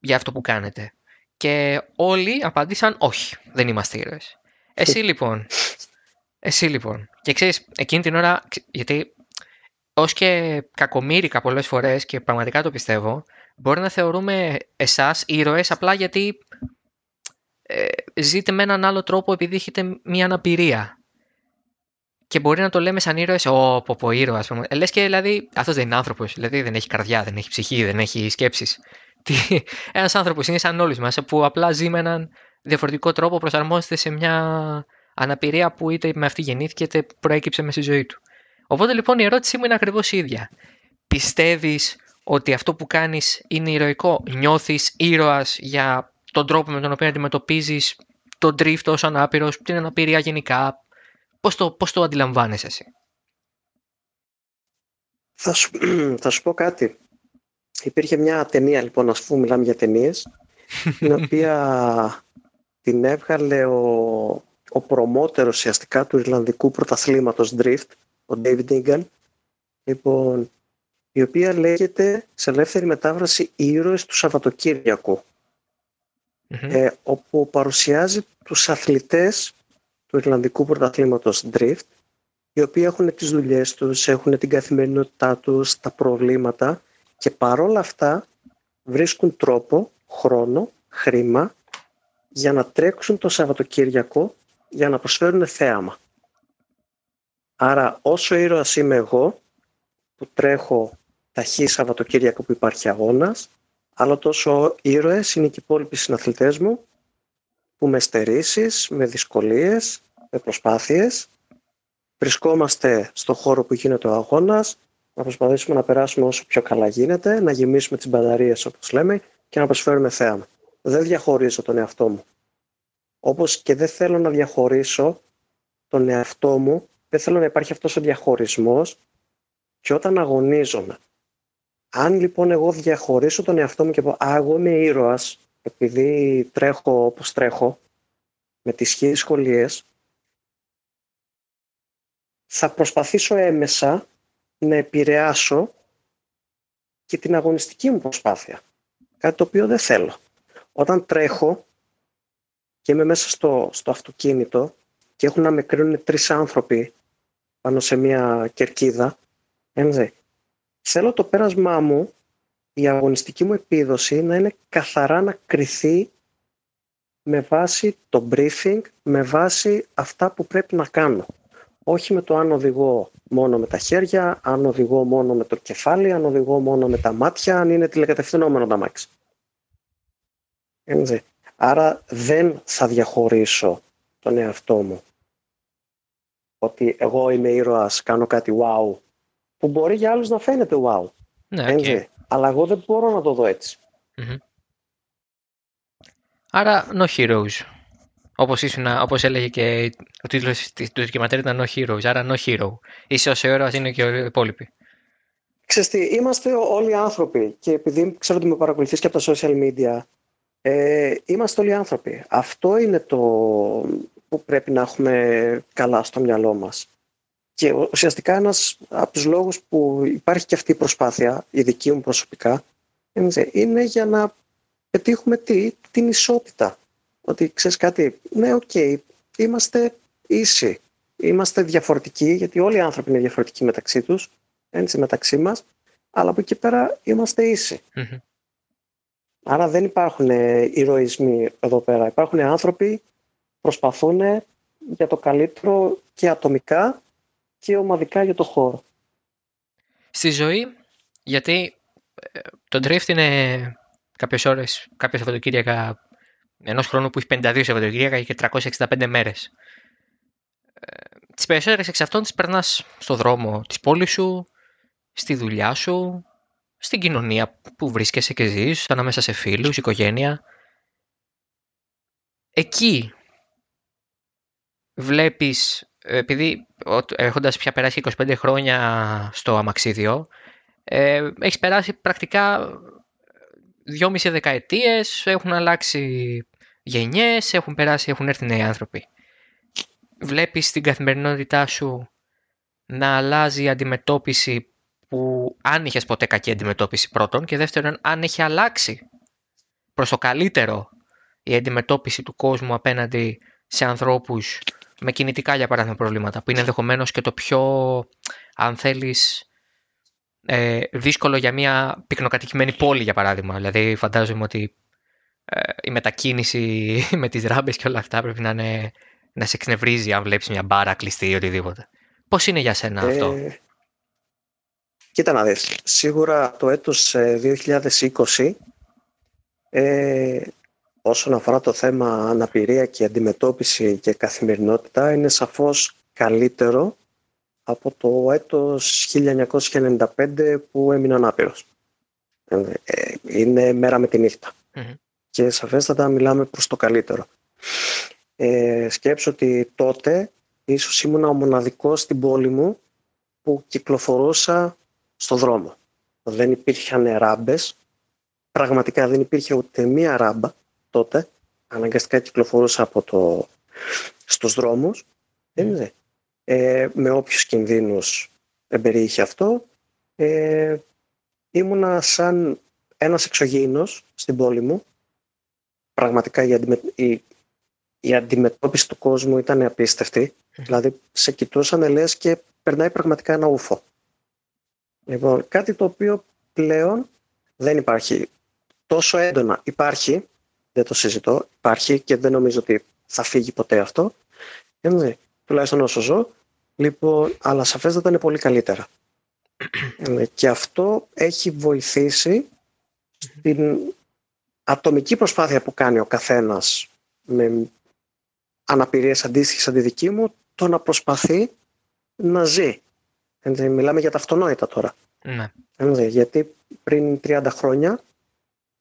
για αυτό που κάνετε. Και όλοι απάντησαν όχι, δεν είμαστε ήρωες. Εσύ *laughs* λοιπόν, εσύ λοιπόν, και ξέρεις εκείνη την ώρα, γιατί ως και κακομίρικα πολλές φορές και πραγματικά το πιστεύω, μπορεί να θεωρούμε εσάς ήρωες απλά γιατί ε, ζείτε με έναν άλλο τρόπο επειδή έχετε μια αναπηρία. Και μπορεί να το λέμε σαν ήρωες, ω, πω, πω, ήρωα, ας πούμε. Ε, λες και δηλαδή, αυτός δεν είναι άνθρωπος, δηλαδή δεν έχει καρδιά, δεν έχει ψυχή, δεν έχει σκέψεις. *laughs* Τι, ένας άνθρωπος είναι σαν όλους μας, που απλά ζει με έναν διαφορετικό τρόπο, προσαρμόζεται σε μια αναπηρία που είτε με αυτή γεννήθηκε, είτε προέκυψε με στη ζωή του. Οπότε λοιπόν η ερώτησή μου είναι ακριβώς η ίδια. Πιστεύεις ότι αυτό που κάνεις είναι ηρωικό; Νιώθεις ήρωας για τον τρόπο με τον οποίο αντιμετωπίζεις τον drift ως ανάπηρος, την αναπηρία γενικά; Πώς το, πώς το αντιλαμβάνεσαι εσύ; Θα σου, *clears throat* θα σου πω κάτι. Υπήρχε μια ταινία, λοιπόν, αφού μιλάμε για ταινίες, την *laughs* οποία την έβγαλε ο, ο προμότερος ουσιαστικά του Ιρλανδικού πρωταθλήματος Drift, ο David Egan, λοιπόν, η οποία λέγεται σε ελεύθερη μετάφραση «Ήρωες του σαββατοκυριακου ε, όπου παρουσιάζει τους αθλητές του Ιρλανδικού πρωταθλήματος Drift, οι οποίοι έχουν τις δουλειές τους, έχουν την καθημερινότητά τους, τα προβλήματα και παρόλα αυτά βρίσκουν τρόπο, χρόνο, χρήμα για να τρέξουν το Σαββατοκύριακο για να προσφέρουν θέαμα. Άρα όσο ήρωας είμαι εγώ που τρέχω ταχύ Σαββατοκύριακο που υπάρχει αγώνας, αλλά τόσο ήρωες είναι και οι υπόλοιποι συναθλητές μου που με στερήσεις, με δυσκολίες, με προσπάθειες βρισκόμαστε στο χώρο που γίνεται ο αγώνας να προσπαθήσουμε να περάσουμε όσο πιο καλά γίνεται, να γεμίσουμε τις μπαταρίες όπως λέμε και να προσφέρουμε θέαμα. Δεν διαχωρίζω τον εαυτό μου. Όπως και δεν θέλω να διαχωρίσω τον εαυτό μου, δεν θέλω να υπάρχει αυτός ο διαχωρισμός και όταν αγωνίζομαι. Αν λοιπόν εγώ διαχωρίσω τον εαυτό μου και πω «Α, εγώ είμαι ήρωας επειδή τρέχω όπως τρέχω, με τις χίλιες σχολίες, θα προσπαθήσω έμεσα να επηρεάσω και την αγωνιστική μου προσπάθεια. Κάτι το οποίο δεν θέλω. Όταν τρέχω και είμαι μέσα στο, στο αυτοκίνητο και έχουν να με κρίνουν τρεις άνθρωποι πάνω σε μια κερκίδα, ένζε, θέλω το πέρασμά μου, η αγωνιστική μου επίδοση να είναι καθαρά να κριθεί με βάση το briefing, με βάση αυτά που πρέπει να κάνω όχι με το αν οδηγώ μόνο με τα χέρια, αν οδηγώ μόνο με το κεφάλι, αν οδηγώ μόνο με τα μάτια, αν είναι τηλεκατευθυνόμενο τα μάξι. Άρα δεν θα διαχωρίσω τον εαυτό μου ότι εγώ είμαι ήρωας, κάνω κάτι wow, που μπορεί για άλλους να φαίνεται wow. Ναι, Αλλά εγώ δεν μπορώ να το δω ετσι Άρα no heroes. Όπως, όπως έλεγε και ο τίτλος του ντοκιματέρ ήταν No Heroes, άρα No Hero. Είσαι όσο ώρα είναι και οι υπόλοιποι. Ξέρετε, τι, είμαστε όλοι άνθρωποι και επειδή ξέρω ότι με παρακολουθείς και από τα social media, ε, είμαστε όλοι άνθρωποι. Αυτό είναι το που πρέπει να έχουμε καλά στο μυαλό μας. Και ουσιαστικά ένας από τους λόγους που υπάρχει και αυτή η προσπάθεια, η δική μου προσωπικά, είναι για να πετύχουμε τι, την ισότητα ότι ξέρεις κάτι, ναι, OK, okay, είμαστε ίσοι. Είμαστε διαφορετικοί, γιατί όλοι οι άνθρωποι είναι διαφορετικοί μεταξύ τους, έτσι μεταξύ μας, αλλά από εκεί πέρα είμαστε Άρα δεν υπάρχουν ε, ηρωισμοί εδώ πέρα. Υπάρχουν άνθρωποι που προσπαθούν για το καλύτερο και ατομικά και ομαδικά για το χώρο. Στη ζωή, γιατί ε, το drift είναι κάποιες ώρες, κάποια Σαββατοκύριακα ενός χρόνου που έχει 52 Σαββατοκύριακα και 365 μέρες. Ε, τις περισσότερες εξ αυτών τις περνάς στο δρόμο της πόλης σου, στη δουλειά σου, στην κοινωνία που βρίσκεσαι και ζεις, ανάμεσα σε φίλους, οικογένεια. Εκεί βλέπεις, επειδή έχοντας πια περάσει 25 χρόνια στο αμαξίδιο, ε, έχεις περάσει πρακτικά δυόμιση δεκαετίες, έχουν αλλάξει γενιές, έχουν περάσει, έχουν έρθει νέοι άνθρωποι. Βλέπεις την καθημερινότητά σου να αλλάζει η αντιμετώπιση που αν είχες ποτέ κακή αντιμετώπιση πρώτον και δεύτερον αν έχει αλλάξει προς το καλύτερο η αντιμετώπιση του κόσμου απέναντι σε ανθρώπους με κινητικά για παράδειγμα προβλήματα που είναι ενδεχομένως και το πιο αν θέλεις ε, δύσκολο για μια πυκνοκατοικημένη πόλη για παράδειγμα. Δηλαδή φαντάζομαι ότι ε, η μετακίνηση *laughs* με τις ράμπες και όλα αυτά πρέπει να, είναι, να σε εκνευρίζει αν βλέπεις μια μπάρα κλειστή ή οτιδήποτε. Πώς είναι για σένα ε, αυτό; Κοίτα να δεις. Σίγουρα το έτος 2020 ε, ε, όσον αφορά το θέμα αναπηρία και αντιμετώπιση και καθημερινότητα είναι σαφώς καλύτερο από το έτος 1995 που έμεινα ανάπηρος. Είναι μέρα με τη νυχτα και σαφέστατα μιλάμε προς το καλύτερο. Ε, σκέψω ότι τότε ίσως ήμουν ο μοναδικός στην πόλη μου που κυκλοφορούσα στο δρόμο. δεν υπήρχαν ράμπες. Πραγματικά δεν υπήρχε ούτε μία ράμπα τότε. Αναγκαστικά κυκλοφορούσα από το, στους δρόμους. Mm. Ε, με όποιους κινδύνους εμπεριείχε αυτό. Ε, ήμουνα σαν ένας εξωγήινος στην πόλη μου. Πραγματικά η, αντιμε... η... η αντιμετώπιση του κόσμου ήταν απίστευτη. Δηλαδή σε κοιτούσαν λες και περνάει πραγματικά ένα ούφο. Λοιπόν, κάτι το οποίο πλέον δεν υπάρχει τόσο έντονα. Υπάρχει, δεν το συζητώ, υπάρχει και δεν νομίζω ότι θα φύγει ποτέ αυτό. Ναι, τουλάχιστον όσο ζω. Λοιπόν, αλλά σαφέστατα είναι πολύ καλύτερα. και αυτό έχει βοηθήσει την ατομική προσπάθεια που κάνει ο καθένας με αναπηρίες αντίστοιχες σαν τη δική μου, το να προσπαθεί να ζει. Μιλάμε για τα αυτονόητα τώρα. Ναι. Γιατί πριν 30 χρόνια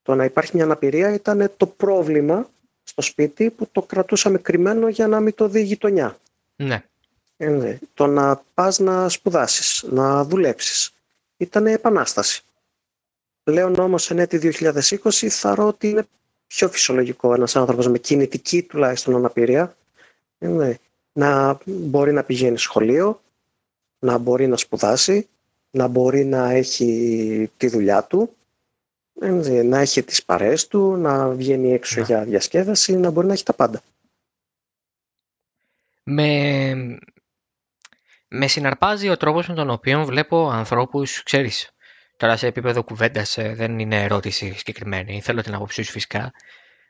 το να υπάρχει μια αναπηρία ήταν το πρόβλημα στο σπίτι που το κρατούσαμε κρυμμένο για να μην το δει η γειτονιά. Ναι. Το να πας να σπουδάσεις, να δουλέψεις. Ήταν επανάσταση. Πλέον όμως εν έτη 2020 θα ρω ότι είναι πιο φυσιολογικό ένας άνθρωπος με κινητική τουλάχιστον αναπηρία να μπορεί να πηγαίνει σχολείο, να μπορεί να σπουδάσει, να μπορεί να έχει τη δουλειά του, να έχει τις παρέες του, να βγαίνει έξω ναι. για διασκέδαση, να μπορεί να έχει τα πάντα. Με, με συναρπάζει ο τρόπος με τον οποίο βλέπω ανθρώπους, ξέρεις, τώρα σε επίπεδο κουβέντας ε, δεν είναι ερώτηση συγκεκριμένη, θέλω την άποψή σου φυσικά,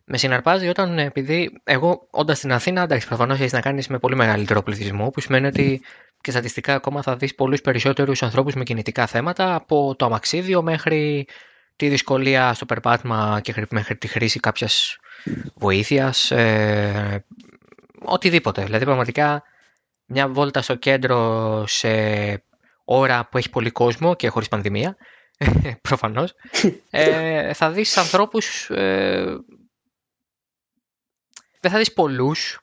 με συναρπάζει όταν, επειδή εγώ όντας στην Αθήνα, εντάξει, προφανώς έχεις να κάνεις με πολύ μεγαλύτερο πληθυσμό, που σημαίνει ότι και στατιστικά ακόμα θα δεις πολλούς περισσότερους ανθρώπους με κινητικά θέματα, από το αμαξίδιο μέχρι τη δυσκολία στο περπάτημα και μέχρι τη χρήση κάποιας βοήθειας. Ε, οτιδήποτε. Δηλαδή, πραγματικά μια βόλτα στο κέντρο σε ώρα που έχει πολύ κόσμο και χωρίς πανδημία, *laughs* προφανώς, ε, θα δεις ανθρώπους ε, δεν θα δεις πολλούς,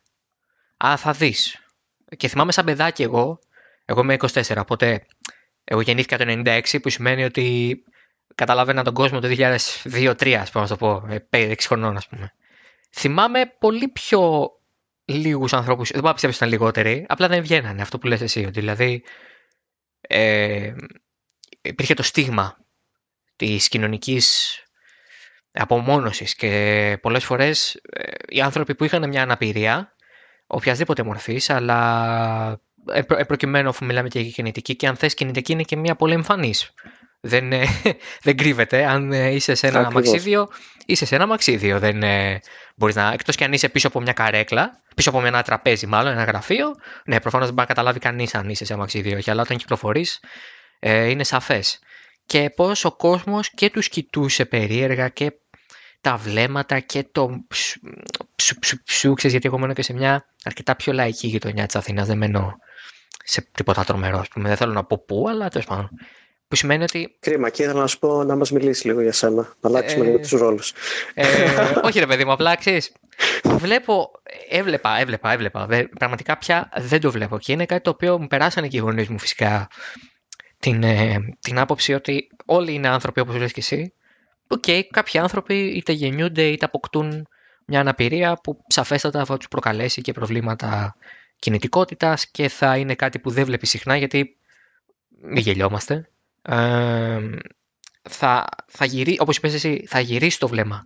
αλλά θα δεις. Και θυμάμαι σαν παιδάκι εγώ, εγώ είμαι 24, οπότε εγώ γεννήθηκα το 96, που σημαίνει ότι καταλάβαινα τον κόσμο το 2002-2003, ας πούμε, να το πω, 5-6 χρονών, ας πούμε. Θυμάμαι πολύ πιο λίγους ανθρώπους, δεν μπορώ να πιστεύω ότι ήταν λιγότεροι, απλά δεν βγαίνανε αυτό που λες εσύ. Δηλαδή, ε, υπήρχε το στίγμα της κοινωνικής απομόνωσης και πολλές φορές ε, οι άνθρωποι που είχαν μια αναπηρία οποιασδήποτε μορφής αλλά προκειμένου αφού μιλάμε και για κινητική και αν θες κινητική είναι και μια πολύ εμφανής δεν, *laughs* δεν κρύβεται αν είσαι σε ένα Ακριβώς. αμαξίδιο είσαι σε ένα αμαξίδιο δεν μπορείς να, εκτός και αν είσαι πίσω από μια καρέκλα πίσω από ένα τραπέζι μάλλον ένα γραφείο ναι προφανώς δεν μπορεί να καταλάβει κανείς αν είσαι σε αμαξίδιο αλλά όταν κυκλοφορείς ε, είναι σαφές και πώς ο κόσμος και τους κοιτούσε περίεργα και τα βλέμματα και το ψου, γιατί εγώ μένω και σε μια αρκετά πιο λαϊκή γειτονιά της Αθήνας, δεν μένω σε τίποτα τρομερό, ας πούμε. δεν θέλω να πω πού, αλλά τέλος πάντων. Που σημαίνει ότι. Κρίμα, και ήθελα να σου πω να μας μιλήσει λίγο για σένα. Να αλλάξουμε ε, λίγο τους ρόλους. Ε, όχι, ρε παιδί μου, απλά ξέρεις. Βλέπω, έβλεπα, έβλεπα, έβλεπα. Πραγματικά πια δεν το βλέπω. Και είναι κάτι το οποίο μου περάσανε και οι γονείς μου φυσικά την, ε, την άποψη ότι όλοι είναι άνθρωποι όπως λες και εσύ. OK, okay, κάποιοι άνθρωποι είτε γεννιούνται είτε αποκτούν μια αναπηρία που σαφέστατα θα τους προκαλέσει και προβλήματα κινητικότητας και θα είναι κάτι που δεν βλέπεις συχνά γιατί μην γελιόμαστε. Ε, θα, θα γυρί, όπως είπες εσύ, θα γυρίσει το βλέμμα.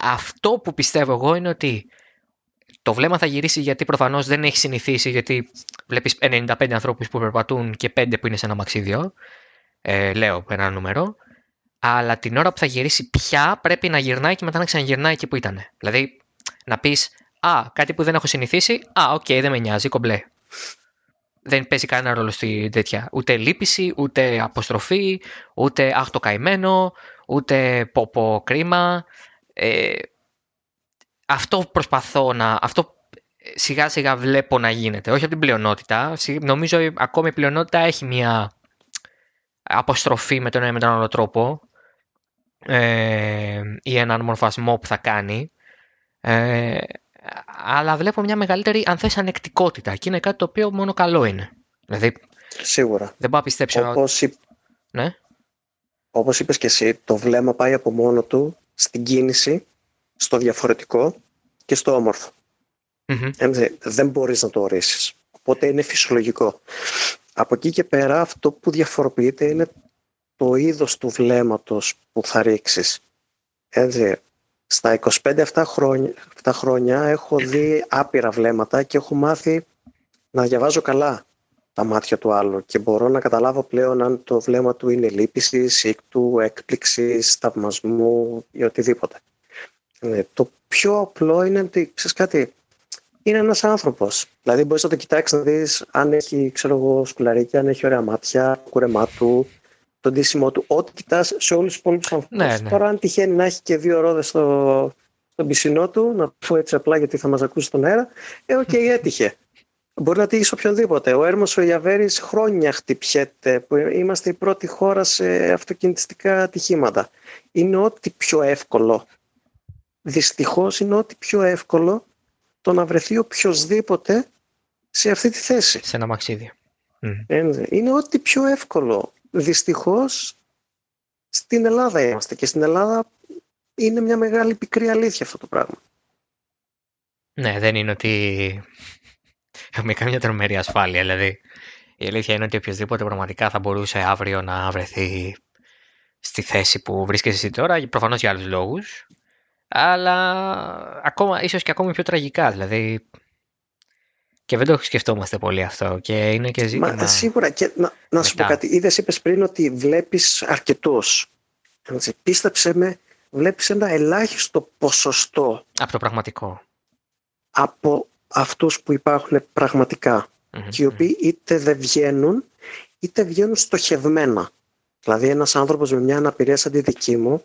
Αυτό που πιστεύω εγώ είναι ότι το βλέμμα θα γυρίσει γιατί προφανώς δεν έχει συνηθίσει γιατί βλέπεις 95 ανθρώπους που περπατούν και 5 που είναι σε ένα αμαξίδιο. Ε, λέω ένα νούμερο. Αλλά την ώρα που θα γυρίσει πια πρέπει να γυρνάει και μετά να ξαναγυρνάει εκεί που ήταν. Δηλαδή να πεις «Α, κάτι που δεν έχω συνηθίσει, α, OK, okay, δεν με νοιάζει, κομπλέ». Δεν παίζει κανένα ρόλο στη τέτοια. Ούτε λύπηση, ούτε αποστροφή, ούτε αχ το καημένο, ούτε ποπο κρίμα. Ε, αυτό προσπαθώ να. Αυτό σιγά σιγά βλέπω να γίνεται. Όχι από την πλειονότητα. Νομίζω ακόμη η πλειονότητα έχει μια αποστροφή με τον ένα με τον άλλο τρόπο ε, ή έναν μορφασμό που θα κάνει. Ε, αλλά βλέπω μια μεγαλύτερη, αν θες, ανεκτικότητα. Και είναι κάτι το οποίο μόνο καλό είναι. Δηλαδή, Σίγουρα. Δεν πάω να πιστέψω. Όπως, ναι; όπως είπες και εσύ, το βλέμμα πάει από μόνο του στην κίνηση, στο διαφορετικό και στο ομορφο Δεν μπορείς να το ορίσεις. Οπότε είναι φυσιολογικό. Από εκεί και πέρα αυτό που διαφοροποιείται είναι το είδος του βλέμματος που θα ρίξεις. Έτσι, στα 25 αυτά χρόνια, χρόνια έχω δει άπειρα βλέμματα και έχω μάθει να διαβάζω καλά τα μάτια του άλλου και μπορώ να καταλάβω πλέον αν το βλέμμα του είναι λύπησης, σύκτου, έκπληξης, θαυμασμού ή οτιδήποτε. Ε, το πιο απλό είναι ότι, ξέρεις κάτι, είναι ένας άνθρωπος. Δηλαδή μπορείς να το κοιτάξεις να δεις αν έχει, ξέρω εγώ, σκουλαρίκια, αν έχει ωραία μάτια, κουρεμά του, το ντύσιμό του. Ό,τι κοιτάς σε όλους τους υπόλοιπους ανθρώπους. Ναι, ναι. Τώρα αν τυχαίνει να έχει και δύο ρόδες στο, στον πισινό του, να πω έτσι απλά γιατί θα μας ακούσει στον αέρα, ε, OK, okay, *laughs* έτυχε. Μπορεί να τύχει οποιονδήποτε. Ο Έρμος ο Ιαβέρης χρόνια χτυπιέται. Που είμαστε η πρώτη χώρα σε αυτοκινητιστικά ατυχήματα. Είναι ό,τι πιο εύκολο. Δυστυχώς είναι ό,τι πιο εύκολο το να βρεθεί οποιοδήποτε σε αυτή τη θέση. Σε ένα αμαξίδι. Είναι ό,τι πιο εύκολο. Δυστυχώς στην Ελλάδα είμαστε και στην Ελλάδα είναι μια μεγάλη πικρή αλήθεια αυτό το πράγμα. Ναι, δεν είναι ότι *laughs* έχουμε καμία τρομερή ασφάλεια. Δηλαδή, η αλήθεια είναι ότι οποιοδήποτε πραγματικά θα μπορούσε αύριο να βρεθεί στη θέση που βρίσκεσαι εσύ τώρα, προφανώς για άλλους λόγους. Αλλά ακόμα, ίσως και ακόμη πιο τραγικά. Δηλαδή, και δεν το σκεφτόμαστε πολύ αυτό. Και είναι και ζήτημα. Μα, σίγουρα. Και να, να σου πω κάτι. Είδες, είπες πριν ότι βλέπεις αρκετού. Πίστεψε με, βλέπεις ένα ελάχιστο ποσοστό. Από το πραγματικό. Από αυτούς που υπάρχουν και οι οποίοι είτε δεν βγαίνουν είτε βγαίνουν στοχευμένα. Δηλαδή ένας άνθρωπος με μια αναπηρία σαν τη δική μου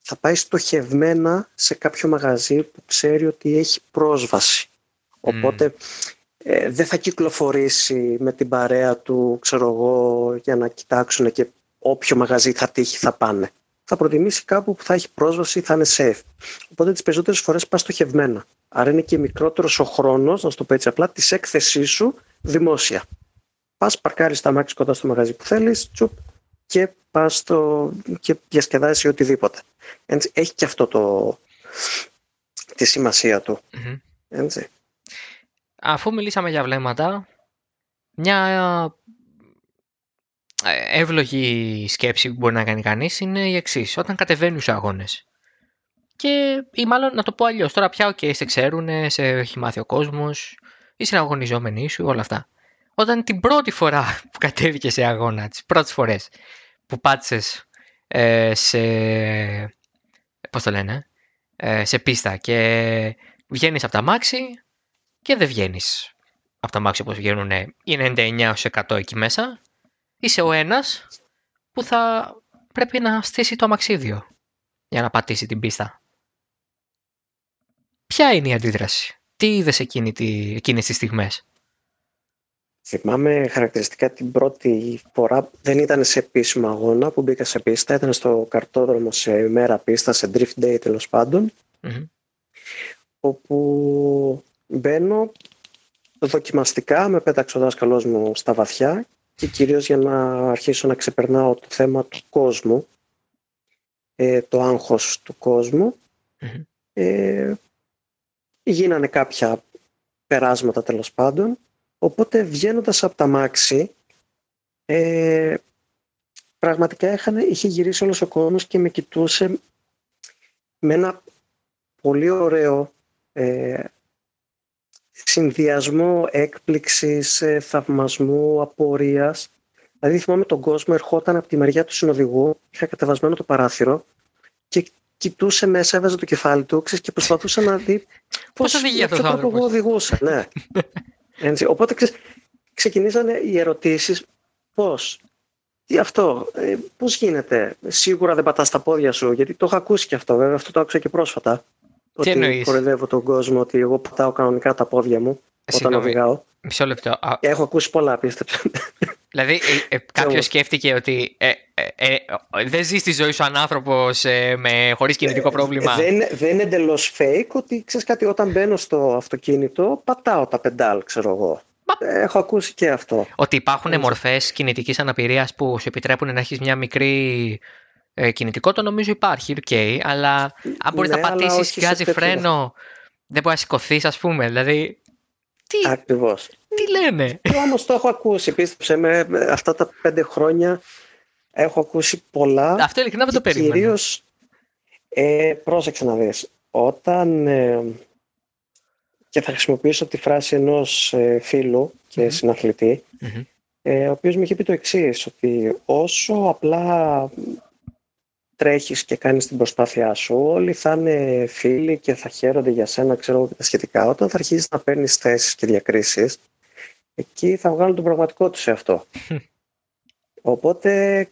θα πάει στοχευμένα σε κάποιο μαγαζί που ξέρει ότι έχει πρόσβαση. Οπότε ε, δεν θα κυκλοφορήσει με την παρέα του, ξέρω εγώ, για να κοιτάξουν και όποιο μαγαζί θα τύχει θα πάνε. Θα προτιμήσει κάπου που θα έχει πρόσβαση, θα είναι safe. Οπότε τις περισσότερες φορές πας στοχευμένα. Άρα είναι και μικρότερος ο χρόνος, να σου το πω έτσι απλά, της έκθεσής σου δημόσια. Πας, παρκάρεις τα μάξι κοντά στο μαγαζί που θέλεις, τσουπ, και πας στο... και διασκεδάζεις οτιδήποτε. Έτσι, έχει και αυτό το... τη σημασία του. Έτσι. Αφού μιλήσαμε για βλέμματα, μια ε, εύλογη σκέψη που μπορεί να κάνει κανείς είναι η εξής. Όταν κατεβαίνει στους αγώνες και ή μάλλον να το πω αλλιώς. Τώρα πια, OK, σε ξέρουν, σε έχει μάθει ο κόσμος, είσαι αγωνιζόμενοι σου, όλα αυτά. Όταν την πρώτη φορά που κατέβηκε σε αγώνα, τις πρώτες φορές που πάτησες ε, σε. Πώς το λένε, ε, σε πίστα και βγαίνεις από τα μάξι και δεν βγαίνεις από τα μάξι όπω βγαίνουν οι 99% εκεί μέσα. Είσαι ο ένας που θα πρέπει να στήσει το αμαξίδιο για να πατήσει την πίστα. Ποια είναι η αντίδραση, τι είδες εκείνη τη, εκείνες τις στιγμές; Θυμάμαι χαρακτηριστικά την πρώτη φορά, δεν ήταν σε επίσημο αγώνα που μπήκα σε πίστα, ήταν στο καρτόδρομο σε ημέρα πίστα, σε drift day τέλος όπου μπαίνω δοκιμαστικά, με πέταξε ο δάσκαλός μου στα βαθιά και κυρίως για να αρχίσω να ξεπερνάω το θέμα του κόσμου, ε, το άγχος του κόσμου, ε, γίνανε κάποια περάσματα τέλος πάντων. Οπότε βγαίνοντας από τα μάξι, ε, πραγματικά είχαν, είχε γυρίσει όλος ο κόσμος και με κοιτούσε με ένα πολύ ωραίο ε, συνδυασμό έκπληξης, ε, θαυμασμού, απορίας. Δηλαδή θυμάμαι τον κόσμο ερχόταν από τη μεριά του συνοδηγού, είχα κατεβασμένο το παράθυρο και κοιτούσε μέσα, έβαζε το κεφάλι του ξέρεις, και προσπαθούσε να δει *laughs* πώς οδηγεί αυτός το εγώ οδηγούσα. Ναι. *laughs* Έτσι, οπότε ξέρεις, ξεκινήσανε οι ερωτήσεις πώς, τι αυτό, ε, πώς γίνεται, σίγουρα δεν πατάς τα πόδια σου, γιατί το έχω ακούσει και αυτό, βέβαια αυτό το άκουσα και πρόσφατα. Τι ότι εννοείς; κοροϊδεύω τον κόσμο ότι εγώ πατάω κανονικά τα πόδια μου όταν οδηγάω. Μισό λεπτό. Έχω ακούσει πολλά, πίστεψε. Δηλαδή, ε, ε, *laughs* κάποιος σκέφτηκε ότι ε, ε, ε, δεν ζεις τη ζωή σου σαν άνθρωπος ε, χωρίς κινητικό πρόβλημα. δεν, δεν είναι εντελώς fake ότι ξέρεις κάτι, όταν μπαίνω στο αυτοκίνητο, πατάω τα πεντάλ, ξέρω εγώ. Έχω ακούσει και αυτό. Ότι υπάρχουν μορφές κινητικής αναπηρίας που σου επιτρέπουν να έχεις μια μικρή Ε, κινητικό το νομίζω υπάρχει, ok, αλλά αν μπορείς Ναι, να αλλά πατήσεις, όχι σε βγάζει τέτοιο φρένο, δεν μπορείς να σηκωθείς, ας πούμε. Δηλαδή. Τι, Ακριβώς. τι λένε; Όμως το έχω ακούσει, πίστεψε με, με αυτά τα πέντε χρόνια έχω ακούσει πολλά. Αυτό ειλικρινά δεν το και περίμενα. Κυρίως, ε, πρόσεξε να δεις, όταν, ε, και θα χρησιμοποιήσω τη φράση ενός ε, φίλου και Μμμ. συναθλητή, Μμμ. ε, ο οποίος μου είχε πει το εξής ότι όσο απλά τρέχεις και κάνεις την προσπάθειά σου, όλοι θα είναι φίλοι και θα χαίρονται για σένα, ξέρω εγώ και τα σχετικά. Όταν θα αρχίσεις να παίρνεις θέσεις και διακρίσεις, εκεί θα βγάλουν τον πραγματικό τους εαυτό. *laughs* Οπότε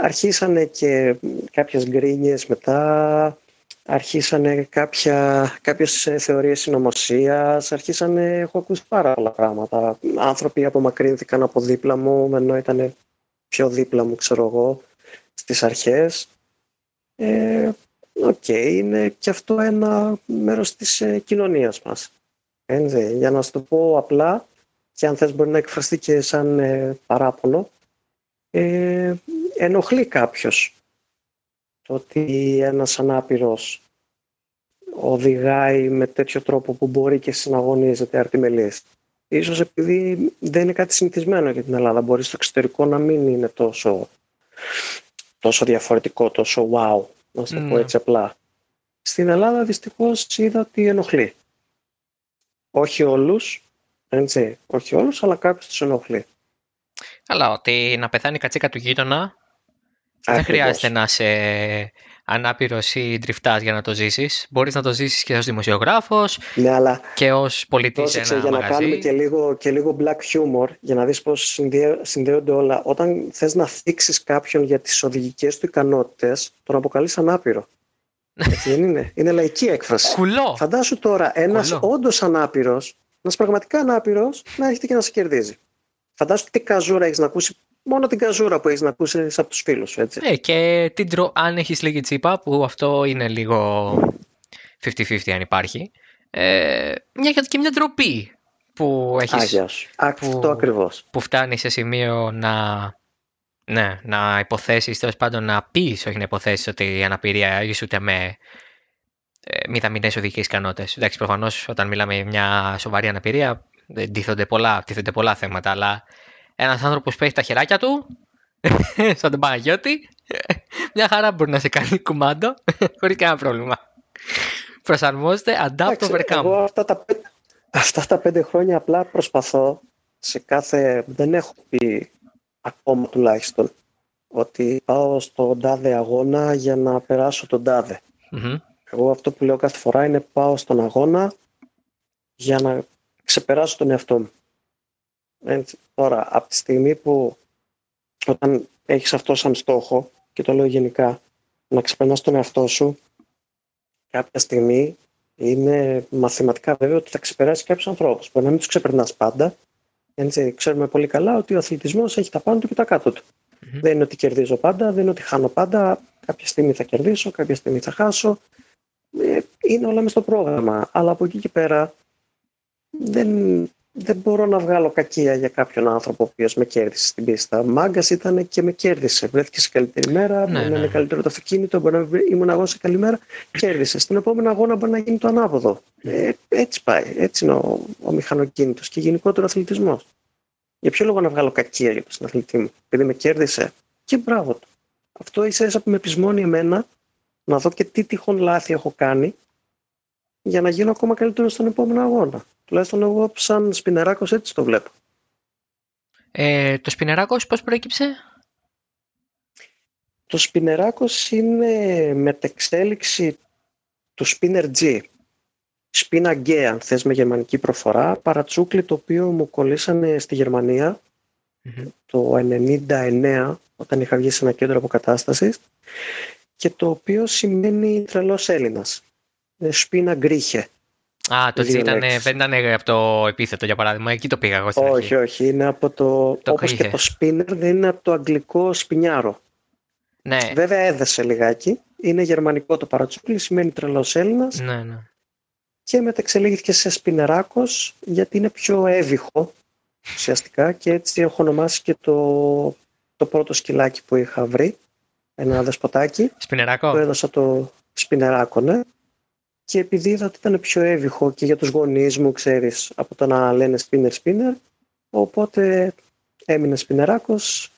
αρχίσανε και κάποιες γκρίνιες μετά, αρχίσανε κάποια, κάποιες ε, θεωρίες συνωμοσίας, αρχίσανε, έχω ακούσει πάρα πολλά πράγματα. Άνθρωποι απομακρύνθηκαν από δίπλα μου, ενώ ήταν πιο δίπλα μου, ξέρω εγώ, στις αρχές. Ε, Οκ, είναι και αυτό ένα μέρος της ε, κοινωνίας μας. Έτσι, για να σου το πω απλά, και αν θες μπορεί να εκφραστεί και σαν ε, παράπονο, ε, ενοχλεί κάποιος το ότι ένας ανάπηρος οδηγάει με τέτοιο τρόπο που μπορεί και συναγωνίζεται αρτιμελής. Ίσως επειδή δεν είναι κάτι συνηθισμένο για την Ελλάδα. Μπορεί στο εξωτερικό να μην είναι τόσο, τόσο διαφορετικό, τόσο wow, να σου το πω Ναι. έτσι απλά. Στην Ελλάδα δυστυχώς είδα ότι ενοχλεί. Όχι όλους, έτσι, όχι όλους, αλλά κάποιους τους ενοχλεί. Αλλά ότι να πεθάνει η κατσίκα του γείτονα δεν Ακριβώς. χρειάζεται να είσαι ανάπηρο ή τριφτάς για να το ζήσεις. Μπορείς να το ζήσεις και ως δημοσιογράφος Ναι, αλλά και ως πολιτής σε Πρόσεξε ένα για να μαγαζί. κάνουμε και λίγο, και λίγο black humor για να δεις πώς συνδυα- συνδέονται όλα. Όταν θες να θίξεις κάποιον για τις οδηγικές του ικανότητες, τον αποκαλείς ανάπηρο. *laughs* Έτσι δεν είναι. Είναι λαϊκή έκφραση. Κουλό! Φαντάσου τώρα ένας Κουλό. όντως ανάπηρος, ένας πραγματικά ανάπηρος, να έρχεται και να σε κερδίζει. Φαντάσου τι καζούρα έχεις να ακούσει, μόνο την καζούρα που έχεις να ακούσεις από τους φίλους σου, έτσι. Ναι, και την τρο... αν έχεις λίγη τσίπα, που αυτό είναι λίγο 50-50 αν υπάρχει, ε, μια, και μια ντροπή που, έχεις, Άγια σου. Α, που- Αυτό ακριβώς. που φτάνει σε σημείο να, ναι, να υποθέσεις, τέλος πάντων να πεις, όχι να υποθέσεις ότι η αναπηρία είσαι ούτε με ε, μηδαμινές οδικές ικανότητες. Εντάξει, προφανώς όταν μιλάμε για μια σοβαρή αναπηρία δεν τίθονται πολλά, τίθονται πολλά θέματα, αλλά ένας άνθρωπος που έχει τα χεράκια του, *laughs* σαν τον Παναγιώτη, μια χαρά μπορεί να σε κάνει κουμάντο, *laughs* χωρίς κανένα πρόβλημα. Προσαρμόζεται, adapt Εντάξει, overcome. Εγώ αυτά τα, πέ- αυτά τα πέντε χρόνια απλά προσπαθώ σε κάθε... Δεν έχω πει ακόμα τουλάχιστον ότι πάω στον τάδε αγώνα για να περάσω τον τάδε. Μμμ. Εγώ αυτό που λέω κάθε φορά είναι πάω στον αγώνα για να ξεπεράσω τον εαυτό μου. Έτσι. Τώρα, από τη στιγμή που όταν έχεις αυτό σαν στόχο, και το λέω γενικά, να ξεπερνάς τον εαυτό σου, κάποια στιγμή είναι μαθηματικά βέβαιο ότι θα ξεπεράσει κάποιους ανθρώπους. Μπορεί να μην τους ξεπερνάς πάντα. Έτσι, ξέρουμε πολύ καλά ότι ο αθλητισμός έχει τα πάνω του και τα κάτω του. Μμμ. Δεν είναι ότι κερδίζω πάντα, δεν είναι ότι χάνω πάντα. Κάποια στιγμή θα κερδίσω, κάποια στιγμή θα χάσω. Ε, είναι όλα μες στο πρόγραμμα. Αλλά από εκεί και πέρα δεν, δεν μπορώ να βγάλω κακία για κάποιον άνθρωπο ο οποίος με κέρδισε στην πίστα. Μάγκας ήταν και με κέρδισε. Βρέθηκε σε καλύτερη μέρα, Ναι, μπορεί να ναι. είναι καλύτερο το αυτοκίνητο, μπορεί να βρει- ήμουν εγώ σε καλή μέρα. Κέρδισε. Στην επόμενο αγώνα μπορεί να γίνει το ανάποδο. Ε, έτσι πάει. Έτσι είναι ο, ο μηχανοκίνητος και γενικότερο ο αθλητισμός. Για ποιο λόγο να βγάλω κακία για τον συναθλητή μου, επειδή με κέρδισε. Και μπράβο του. Αυτό ίσα ίσα που με πεισμώνει εμένα να δω και τι τυχόν λάθη έχω κάνει για να γίνω ακόμα καλύτερος στον επόμενο αγώνα. Τουλάχιστον εγώ σαν σπινεράκος έτσι το βλέπω. Ε, το σπινεράκος πώς προέκυψε; Το σπινεράκος είναι μετεξέλιξη του Spinner G. Spina G, αν θες με γερμανική προφορά, παρατσούκλι το οποίο μου κολλήσανε στη Γερμανία Μμμ. το 99 όταν είχα βγει σε ένα κέντρο αποκατάστασης και το οποίο σημαίνει τρελός Έλληνας. Είναι Σπίνα γκρίχε. Α, το Δύο ήταν, λέξεις. δεν ήταν από το επίθετο για παράδειγμα. Εκεί το πήγα εγώ στην Όχι, αρχή. όχι, είναι από το, Το όπως και γκρίχε. το spinner δεν είναι από το αγγλικό σπινιάρο. Ναι, Βέβαια έδεσε λιγάκι. Είναι γερμανικό το παρατσούκλι, σημαίνει τρελός Έλληνας ναι, ναι. και μεταξελίγθηκε σε σπινεράκος γιατί είναι πιο έβυχο ουσιαστικά και έτσι έχω ονομάσει και το, το πρώτο σκυλάκι που είχα βρει ένα δεσποτάκι. Σπινεράκο. Που έδωσα το σπινεράκο, ναι. Και επειδή είδα ότι ήταν πιο εύηχο και για τους γονείς μου, ξέρεις, από το να λένε σπίνερ σπίνερ, οπότε έμεινε σπινεράκος.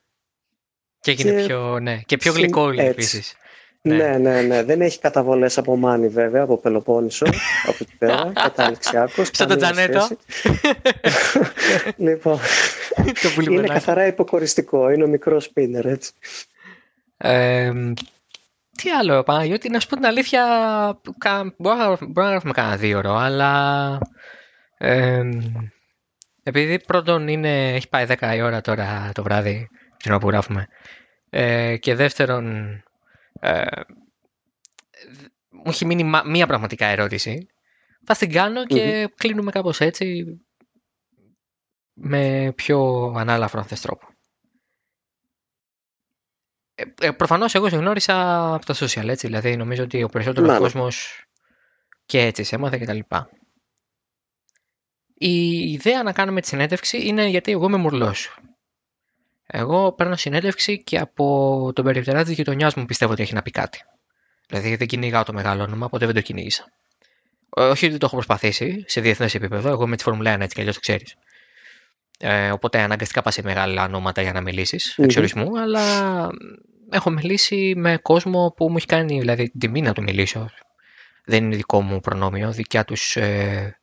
Και έγινε και... πιο, ναι, και πιο γλυκό επίσης. Ναι. ναι, ναι, ναι. Δεν έχει καταβολές από Μάνι βέβαια, από Πελοπόννησο, από εκεί πέρα, *laughs* Αλεξιάκος. Σαν τον Τζανέτο. *laughs* λοιπόν, είναι καθαρά υποκοριστικό, είναι ο μικρός σπίνερ, έτσι. Ε, τι άλλο, Παναγιώτη, να σου πω την αλήθεια, μπορώ να γράφουμε κανένα δύο ώρο, αλλά ε, επειδή πρώτον είναι, έχει πάει 10 η ώρα τώρα το βράδυ, την ώρα που γράφουμε, ε, και δεύτερον ε, μου έχει μείνει μία πραγματικά ερώτηση. Θα την κάνω και κλείνουμε κάπως έτσι με πιο ανάλαφρο αν θες τρόπο. Ε, ε, προφανώς εγώ σε γνώρισα από τα social, έτσι, δηλαδή νομίζω ότι ο περισσότερος ναι. κόσμος και έτσι σε έμαθε και τα λοιπά. Η ιδέα να κάνουμε τη συνέντευξη είναι γιατί εγώ είμαι μουρλός. Εγώ παίρνω συνέντευξη και από τον περιφτερά της γειτονιάς μου πιστεύω ότι έχει να πει κάτι. Δηλαδή δεν κυνηγάω το μεγάλο όνομα, ποτέ δεν το κυνήγησα. Όχι ότι το έχω προσπαθήσει σε διεθνές επίπεδο, εγώ με της Φόρμουλα 1 έτσι κι αλλιώς το ξέρεις. Ε, οπότε αναγκαστικά πας σε μεγάλα ονόματα για να μιλήσεις, mm-hmm. εξορισμού, αλλά έχω μιλήσει με κόσμο που μου έχει κάνει δηλαδή, την τιμή να του μιλήσω. Δεν είναι δικό μου προνόμιο, δικιά τους ε,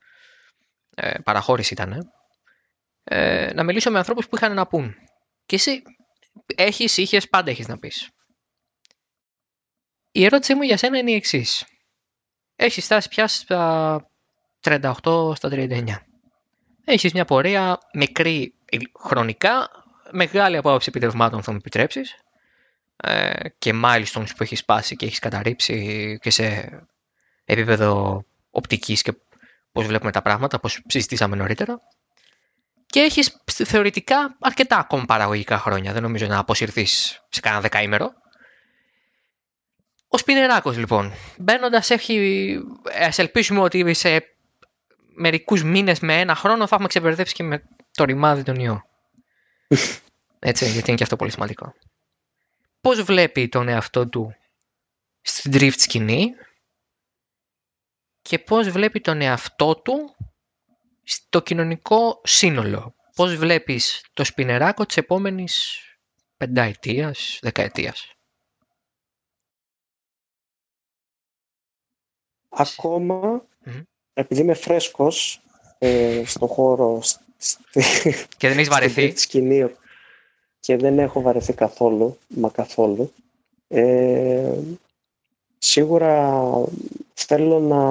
ε, παραχώρηση ήταν. Ε, να μιλήσω με ανθρώπους που είχαν να πούν. Και εσύ έχεις, είχες, πάντα έχεις να πεις. Η ερώτησή μου για σένα είναι η εξής. Έχεις φτάσει πια στα 38 στα 39. Έχεις μια πορεία μικρή χρονικά, μεγάλη απόψη επιτευγμάτων θα μου επιτρέψεις ε, και milestones που έχεις σπάσει και έχεις καταρρύψει και σε επίπεδο οπτικής και πώς βλέπουμε τα πράγματα, όπως συζητήσαμε νωρίτερα και έχεις θεωρητικά αρκετά ακόμα παραγωγικά χρόνια. Δεν νομίζω να αποσυρθείς σε κανένα δεκαήμερο. Ο Σπινεράκος λοιπόν, μπαίνοντας έχει, ας ελπίσουμε ότι σε μερικούς μήνες με ένα χρόνο θα έχουμε ξεπερδέψει και με το ρημάδι τον ιό. *laughs* Έτσι, γιατί είναι και αυτό πολύ σημαντικό. Πώς βλέπει τον εαυτό του στην drift σκηνή και πώς βλέπει τον εαυτό του στο κοινωνικό σύνολο. Πώς βλέπεις το σπινεράκο της επόμενης πενταετίας, δεκαετίας. Ακόμα, επειδή είμαι φρέσκος ε, στο χώρο και δεν έχεις βαρεθεί σκηνή, και δεν έχω βαρεθεί καθόλου, μα καθόλου, ε, σίγουρα θέλω να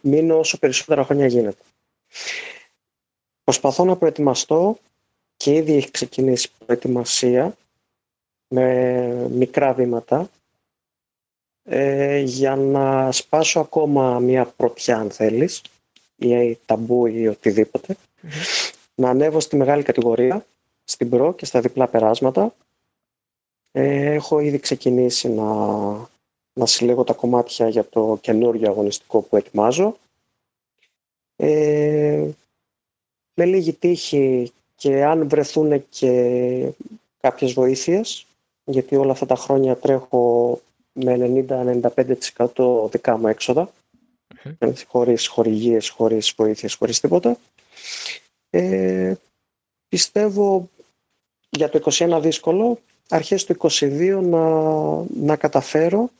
μείνω όσο περισσότερα χρόνια γίνεται. Προσπαθώ να προετοιμαστώ και ήδη έχει ξεκινήσει η προετοιμασία με μικρά βήματα ε, για να σπάσω ακόμα μια πρωτιά αν θέλεις ή ταμπού ή οτιδήποτε. Να ανέβω στη μεγάλη κατηγορία στην προ και στα διπλά περάσματα ε, έχω ήδη ξεκινήσει να, να συλλέγω τα κομμάτια για το καινούργιο αγωνιστικό που ετοιμάζω ε, με λίγη τύχη και αν βρεθούν και κάποιες βοήθειες, γιατί όλα αυτά τα χρόνια τρέχω με 90-95% δικά μου έξοδα, mm-hmm. χωρίς χορηγίες, χωρίς βοήθειες, χωρίς τίποτα. Ε, πιστεύω για το 21 δύσκολο, αρχές του 22 να, να καταφέρω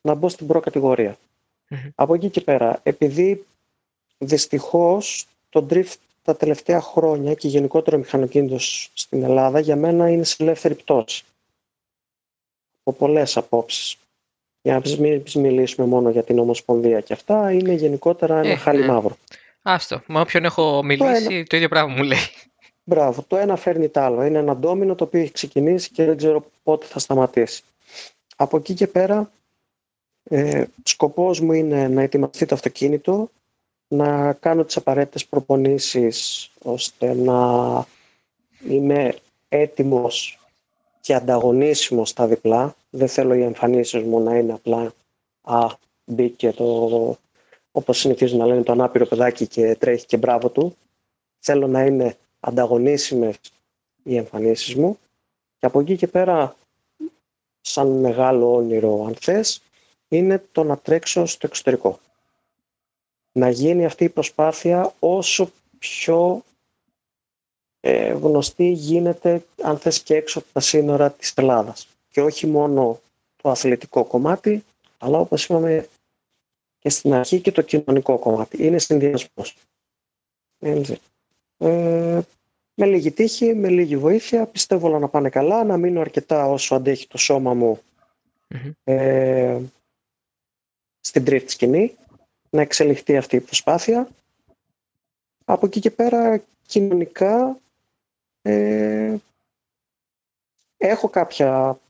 να μπω στην προκατηγορία. Από εκεί και πέρα, επειδή δυστυχώς το drift τα τελευταία χρόνια και γενικότερο μηχανοκίνητος στην Ελλάδα για μένα είναι σε ελεύθερη πτώση. Από πολλές απόψεις. Για να μην μιλήσουμε μόνο για την Ομοσπονδία και αυτά, είναι γενικότερα ένα ε, χάλι ναι. μαύρο. Άστο. Με όποιον έχω μιλήσει, το, το ίδιο πράγμα μου λέει. Μπράβο. Το ένα φέρνει το άλλο. Είναι ένα ντόμινο το οποίο έχει ξεκινήσει και δεν ξέρω πότε θα σταματήσει. Από εκεί και πέρα, ε, σκοπός μου είναι να ετοιμαστεί το αυτοκίνητο, να κάνω τις απαραίτητες προπονήσεις ώστε να είμαι έτοιμος και ανταγωνίσιμος στα διπλά. Δεν θέλω οι εμφανίσεις μου να είναι απλά «Α, μπήκε το, όπως συνηθίζουν να λένε, το ανάπηρο παιδάκι και τρέχει και μπράβο του». Θέλω να είναι ανταγωνίσιμες οι εμφανίσεις μου και από εκεί και πέρα σαν μεγάλο όνειρο αν θες, είναι το να τρέξω στο εξωτερικό. Να γίνει αυτή η προσπάθεια όσο πιο ε, γνωστή γίνεται αν θες και έξω από τα σύνορα της Ελλάδας. Και όχι μόνο το αθλητικό κομμάτι, αλλά όπως είπαμε και στην αρχή και το κοινωνικό κομμάτι. Είναι συνδυασμός. Ε, με λίγη τύχη, με λίγη βοήθεια, πιστεύω όλα να πάνε καλά, να μείνω αρκετά όσο αντέχει το σώμα μου ε, στην τρίτη σκηνή, να εξελιχθεί αυτή η προσπάθεια. Από εκεί και πέρα, κοινωνικά, ε, έχω κάποια,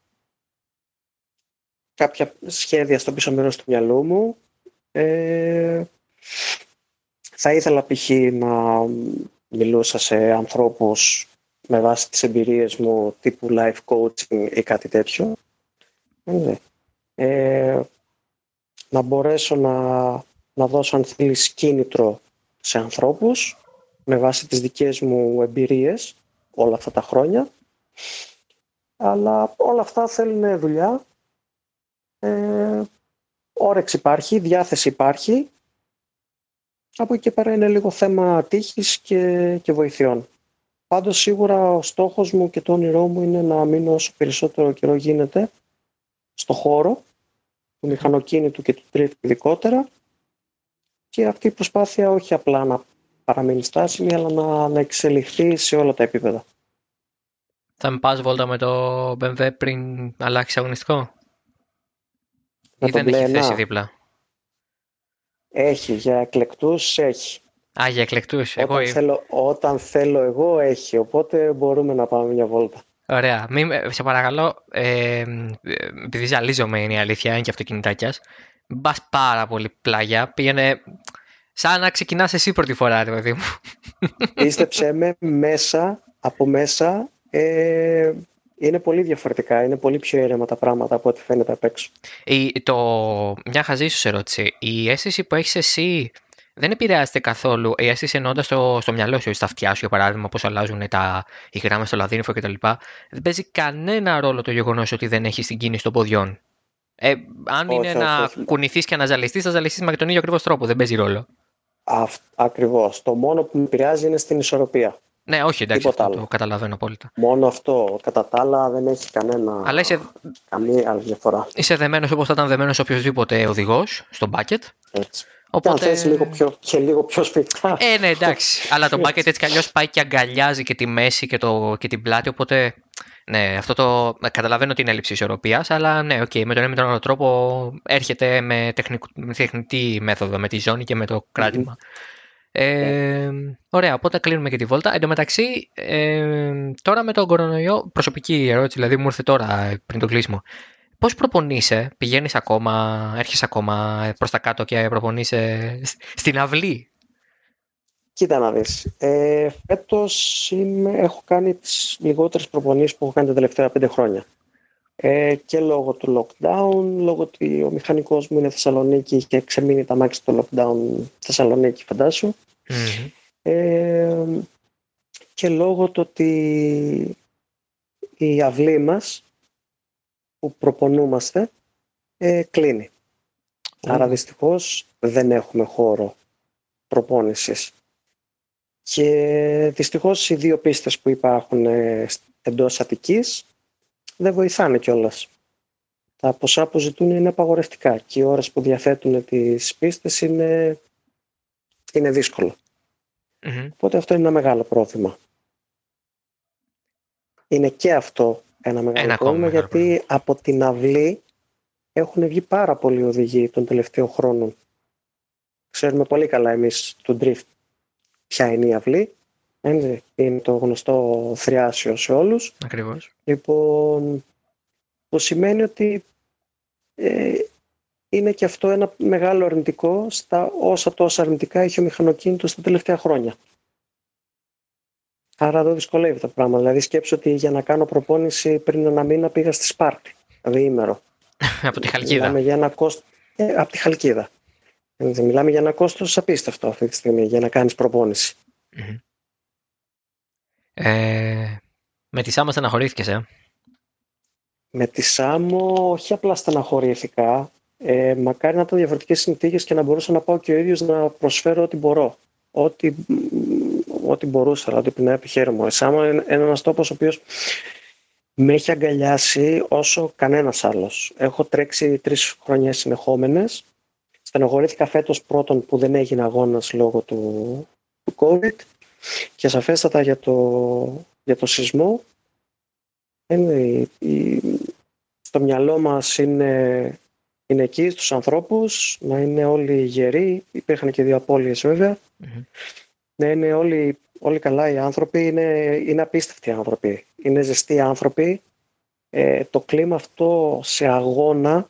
κάποια σχέδια στο πίσω μέρος του μυαλού μου. Ε, θα ήθελα π.χ. να μιλούσα σε ανθρώπους με βάση τις εμπειρίες μου τύπου life coaching ή κάτι τέτοιο. Ε, να μπορέσω να, να δώσω αν θέλεις κίνητρο σε ανθρώπους με βάση τις δικές μου εμπειρίες όλα αυτά τα χρόνια. Αλλά όλα αυτά θέλουν δουλειά. Ε, όρεξη υπάρχει, διάθεση υπάρχει από εκεί και πέρα είναι λίγο θέμα τύχης και, και βοηθειών. Πάντως σίγουρα ο στόχος μου και το όνειρό μου είναι να μείνω όσο περισσότερο καιρό γίνεται στο χώρο του μηχανοκίνητου και του τρίφτη ειδικότερα και αυτή η προσπάθεια όχι απλά να παραμείνει στάσιμη αλλά να, να εξελιχθεί σε όλα τα επίπεδα. Θα με πας βόλτα με το BMW πριν αλλάξει αγωνιστικό; Ή δεν έχει θέση δίπλα; Έχει, για εκλεκτούς έχει. Α, για εκλεκτούς. Εγώ... Όταν, θέλω, όταν θέλω εγώ έχει, οπότε μπορούμε να πάμε μια βόλτα. Ωραία. Μην, σε παρακαλώ, ε, επειδή ζαλίζομαι είναι η αλήθεια, είναι και αυτοκινητάκιας. Μην πα πάρα πολύ πλάγια. Πήγαινε σαν να ξεκινάς εσύ πρώτη φορά, ρε παιδί μου. Πίστεψέ με, μέσα, από μέσα, ε, είναι πολύ διαφορετικά. Είναι πολύ πιο ήρεμα τα πράγματα από ό,τι φαίνεται απ' έξω. Η, το, μια χαζή σου ερώτηση. Η αίσθηση που έχεις εσύ δεν επηρεάζεται καθόλου. Η αίσθηση εννοώντας στο, στο μυαλό σου, στα αυτιά σου, για παράδειγμα, πώς αλλάζουν τα, οι γράμμες στο λαδίνυφο κτλ. Δεν παίζει κανένα ρόλο το γεγονός ότι δεν έχεις την κίνηση των ποδιών. Ε, αν όχι, είναι όχι, να κουνηθείς και να ζαλιστείς, θα ζαλιστείς με τον ίδιο ακριβώς τρόπο. Δεν παίζει ρόλο. Ακριβώς. Το μόνο που με επηρεάζει είναι στην ισορροπία. Ναι, όχι, εντάξει, αυτό το καταλαβαίνω απόλυτα. Μόνο αυτό. Κατά τα άλλα δεν έχει κανένα. Αλλά είσαι... καμία άλλη διαφορά. Είσαι δεμένος όπως θα ήταν δεμένος οποιοδήποτε οδηγός στο bucket. Έτσι. Οπότε... Και αν θες λίγο πιο, και λίγο πιο σφιχτά. Ε, ναι, εντάξει. Αλλά το bucket έτσι κι αλλιώς πάει και αγκαλιάζει και τη μέση και, το, και την πλάτη. Οπότε, ναι, αυτό το. Καταλαβαίνω την έλλειψη ισορροπίας, αλλά ναι, okay, με τον ένα με τον άλλο τρόπο έρχεται με, τεχνικ, με τεχνητή μέθοδο, με τη ζώνη και με το κρατημα ε, ωραία, οπότε κλείνουμε και τη βόλτα. Εν τω μεταξύ, ε, τώρα με τον κορονοϊό, προσωπική ερώτηση, δηλαδή μου ήρθε τώρα πριν το κλείσιμο. Πώς προπονείσαι, πηγαίνεις ακόμα, έρχεσαι ακόμα προς τα κάτω και προπονείσαι στην αυλή; Κοίτα να δεις. Ε, φέτος έχω κάνει τις λιγότερες προπονήσεις που έχω κάνει τα τελευταία πέντε χρόνια. Ε, και λόγω του lockdown, λόγω ότι ο μηχανικός μου είναι Θεσσαλονίκη και ξεμείνει τα μάξι του lockdown Θεσσαλονίκη φαντάσου. Ε, και λόγω του ότι η αυλή μας που προπονούμαστε ε, κλείνει. Άρα δυστυχώς δεν έχουμε χώρο προπόνησης. Και δυστυχώς οι δύο πίστες που υπάρχουν ε, εντός Αττικής δεν βοηθάνε κιόλας. Τα ποσά που ζητούν είναι απαγορευτικά και οι ώρες που διαθέτουν τις πίστες είναι, είναι δύσκολο. Οπότε αυτό είναι ένα μεγάλο πρόβλημα. Είναι και αυτό ένα μεγάλο ένα πρόβλημα γιατί από την αυλή έχουν βγει πάρα πολλοί οδηγοί των τελευταίων χρόνων. Ξέρουμε πολύ καλά εμείς του Drift ποια είναι η αυλή είναι το γνωστό θριάσιο σε όλους. Ακριβώς. Λοιπόν, που σημαίνει ότι ε, είναι και αυτό ένα μεγάλο αρνητικό στα όσα τόσα αρνητικά έχει ο μηχανοκίνητος στα τελευταία χρόνια. Άρα εδώ δυσκολεύει το πράγμα. Δηλαδή σκέψω ότι για να κάνω προπόνηση πριν ένα μήνα πήγα στη Σπάρτη, διήμερο. *laughs* από τη Χαλκίδα. Μιλάμε για ένα κόστος... Ε, από τη Χαλκίδα. Μιλάμε για ένα κόστος απίστευτο αυτή τη στιγμή για να κάνεις προπόνηση. Ε, με τη Σάμα στεναχωρήθηκες, ε; Με τη Σάμο όχι απλά στεναχωρήθηκα. Ε, μακάρι να ήταν διαφορετικές συνθήκες και να μπορούσα να πάω και ο ίδιος να προσφέρω ό,τι μπορώ. Ό,τι, ό,τι μπορούσα, δηλαδή την επιχείρημα μου. Η Σάμο είναι ένας τόπος ο οποίος με έχει αγκαλιάσει όσο κανένας άλλος. Έχω τρέξει τρεις χρονιές συνεχόμενες. Στενοχωρήθηκα φέτος πρώτον που δεν έγινε αγώνας λόγω του, του COVID και σαφέστατα για το, για το σεισμό. Είναι, η, στο μυαλό μας είναι, είναι εκεί στους ανθρώπους, να είναι όλοι γεροί, υπήρχαν και δύο απώλειες να είναι όλοι όλοι καλά οι άνθρωποι, είναι, είναι απίστευτοι άνθρωποι, είναι ζεστοί άνθρωποι. Ε, το κλίμα αυτό σε αγώνα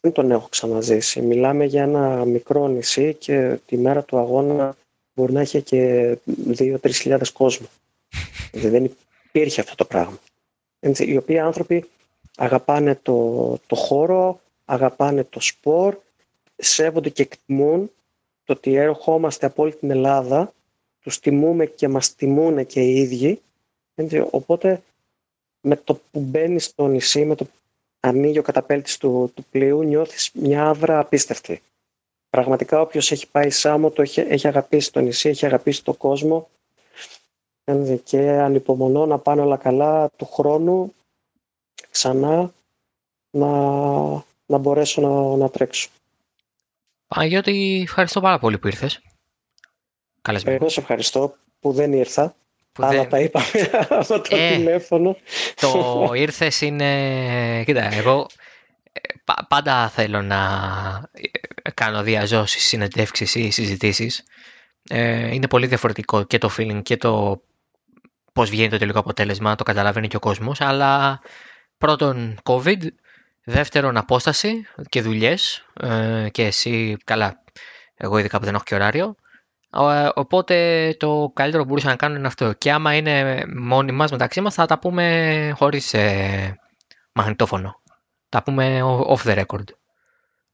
δεν τον έχω ξαναζήσει. Μιλάμε για ένα μικρό νησί και τη μέρα του αγώνα μπορεί να έχει και 2-3 χιλιάδες κόσμο. Δηλαδή δεν υπήρχε αυτό το πράγμα. οι οποίοι άνθρωποι αγαπάνε το, το χώρο, αγαπάνε το σπορ, σέβονται και εκτιμούν το ότι ερχόμαστε από όλη την Ελλάδα τους τιμούμε και μας τιμούν και οι ίδιοι. Οπότε με το που μπαίνει στο νησί, με το που ανοίγει ο καταπέλτης του, του πλοίου, νιώθεις μια άβρα απίστευτη. Πραγματικά όποιος έχει πάει Σάμο το έχει, έχει αγαπήσει το νησί, έχει αγαπήσει το κόσμο και ανυπομονώ να πάνε όλα καλά του χρόνου ξανά να, να μπορέσω να, να τρέξω. Παναγιώτη, ευχαριστώ πάρα πολύ που ήρθες. Εγώ σε ευχαριστώ που δεν ήρθα. Που αλλά δεν... τα είπαμε *laughs* από το ε, τηλέφωνο. Το ήρθες είναι. Κοίτα, εγώ ε, πάντα θέλω να ε, κάνω διαζώσεις, συνεντεύξεις ή συζητήσεις. είναι πολύ διαφορετικό και το feeling και το πώς βγαίνει το τελικό αποτέλεσμα, το καταλαβαίνει και ο κόσμος. Αλλά πρώτον, COVID. Δεύτερον, απόσταση και δουλειές. και εσύ, καλά, εγώ ειδικά που δεν έχω και ωράριο. Ε, οπότε το καλύτερο που μπορούσα να κάνω είναι αυτό. Και άμα είναι μόνοι μας μεταξύ μας θα τα πούμε χωρίς ε, μαγνητόφωνο. Τα πούμε off the record.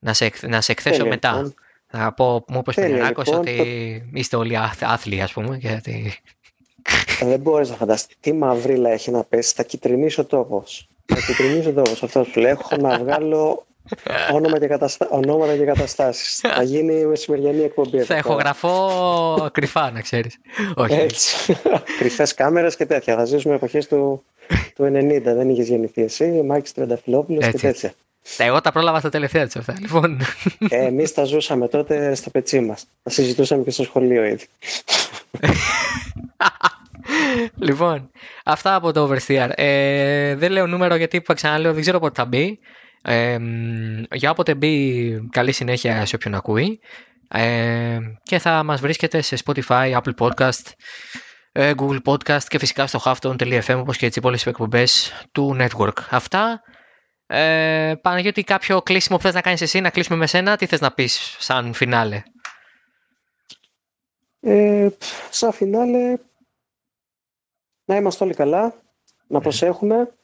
Να σε, να σε εκθέσω μετά. Λοιπόν. Θα πω, μου είπες πριν λοιπόν, ότι το... είστε όλοι άθλοι ας πούμε. Γιατί... Ε, δεν μπορείς να φανταστείς τι μαυρίλα έχει να πέσει. Θα κυτρινίσει ο τόπος. Θα κυτρινίσει ο τόπος. Αυτό που λέω. Έχω να βγάλω Όνομα και καταστα... Ονόματα και καταστάσεις. θα γίνει μεσημεριανή εκπομπή. Θα γραφώ κρυφά, να ξέρεις. Όχι. Έτσι. Κρυφές κάμερες και τέτοια. Θα ζήσουμε εποχές του, του 90. Δεν είχες γεννηθεί εσύ, ο Μάκης Τρενταφυλόπουλο και τέτοια. Εγώ τα πρόλαβα στα τελευταία της αυτά. Λοιπόν. Ε, Εμείς τα ζούσαμε τότε στο πετσί μας. Τα συζητούσαμε και στο σχολείο ήδη. λοιπόν, αυτά από το Oversteer. Ε, δεν λέω νούμερο γιατί που ξαναλέω δεν ξέρω πότε θα μπει. Ε, για όποτε μπει καλή συνέχεια σε όποιον ακούει ε, και θα μας βρίσκεται σε Spotify, Apple Podcast, ε, Google Podcast και φυσικά στο halfton.fm όπως και τις υπόλοιπες εκπομπές του network. Αυτά. Ε, Παναγιώτη κάποιο κλείσιμο που θες να κάνεις εσύ, να κλείσουμε με σένα, τι θες να πεις σαν φινάλε; Ε, σαν φινάλε να είμαστε όλοι καλά, να προσέχουμε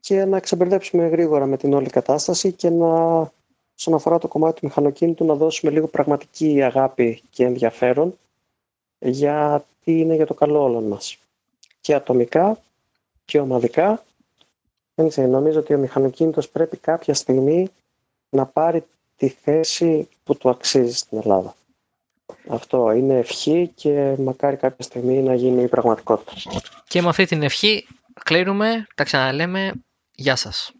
και να ξεμπερδέψουμε γρήγορα με την όλη κατάσταση και να, όσον αφορά το κομμάτι του μηχανοκίνητου, να δώσουμε λίγο πραγματική αγάπη και ενδιαφέρον γιατί είναι για το καλό όλων μας. Και ατομικά και ομαδικά. Έτσι, νομίζω ότι ο μηχανοκίνητος πρέπει κάποια στιγμή να πάρει τη θέση που του αξίζει στην Ελλάδα. Αυτό είναι ευχή και μακάρι κάποια στιγμή να γίνει η πραγματικότητα. Και με αυτή την ευχή κλείνουμε, τα ξαναλέμε Γεια σας.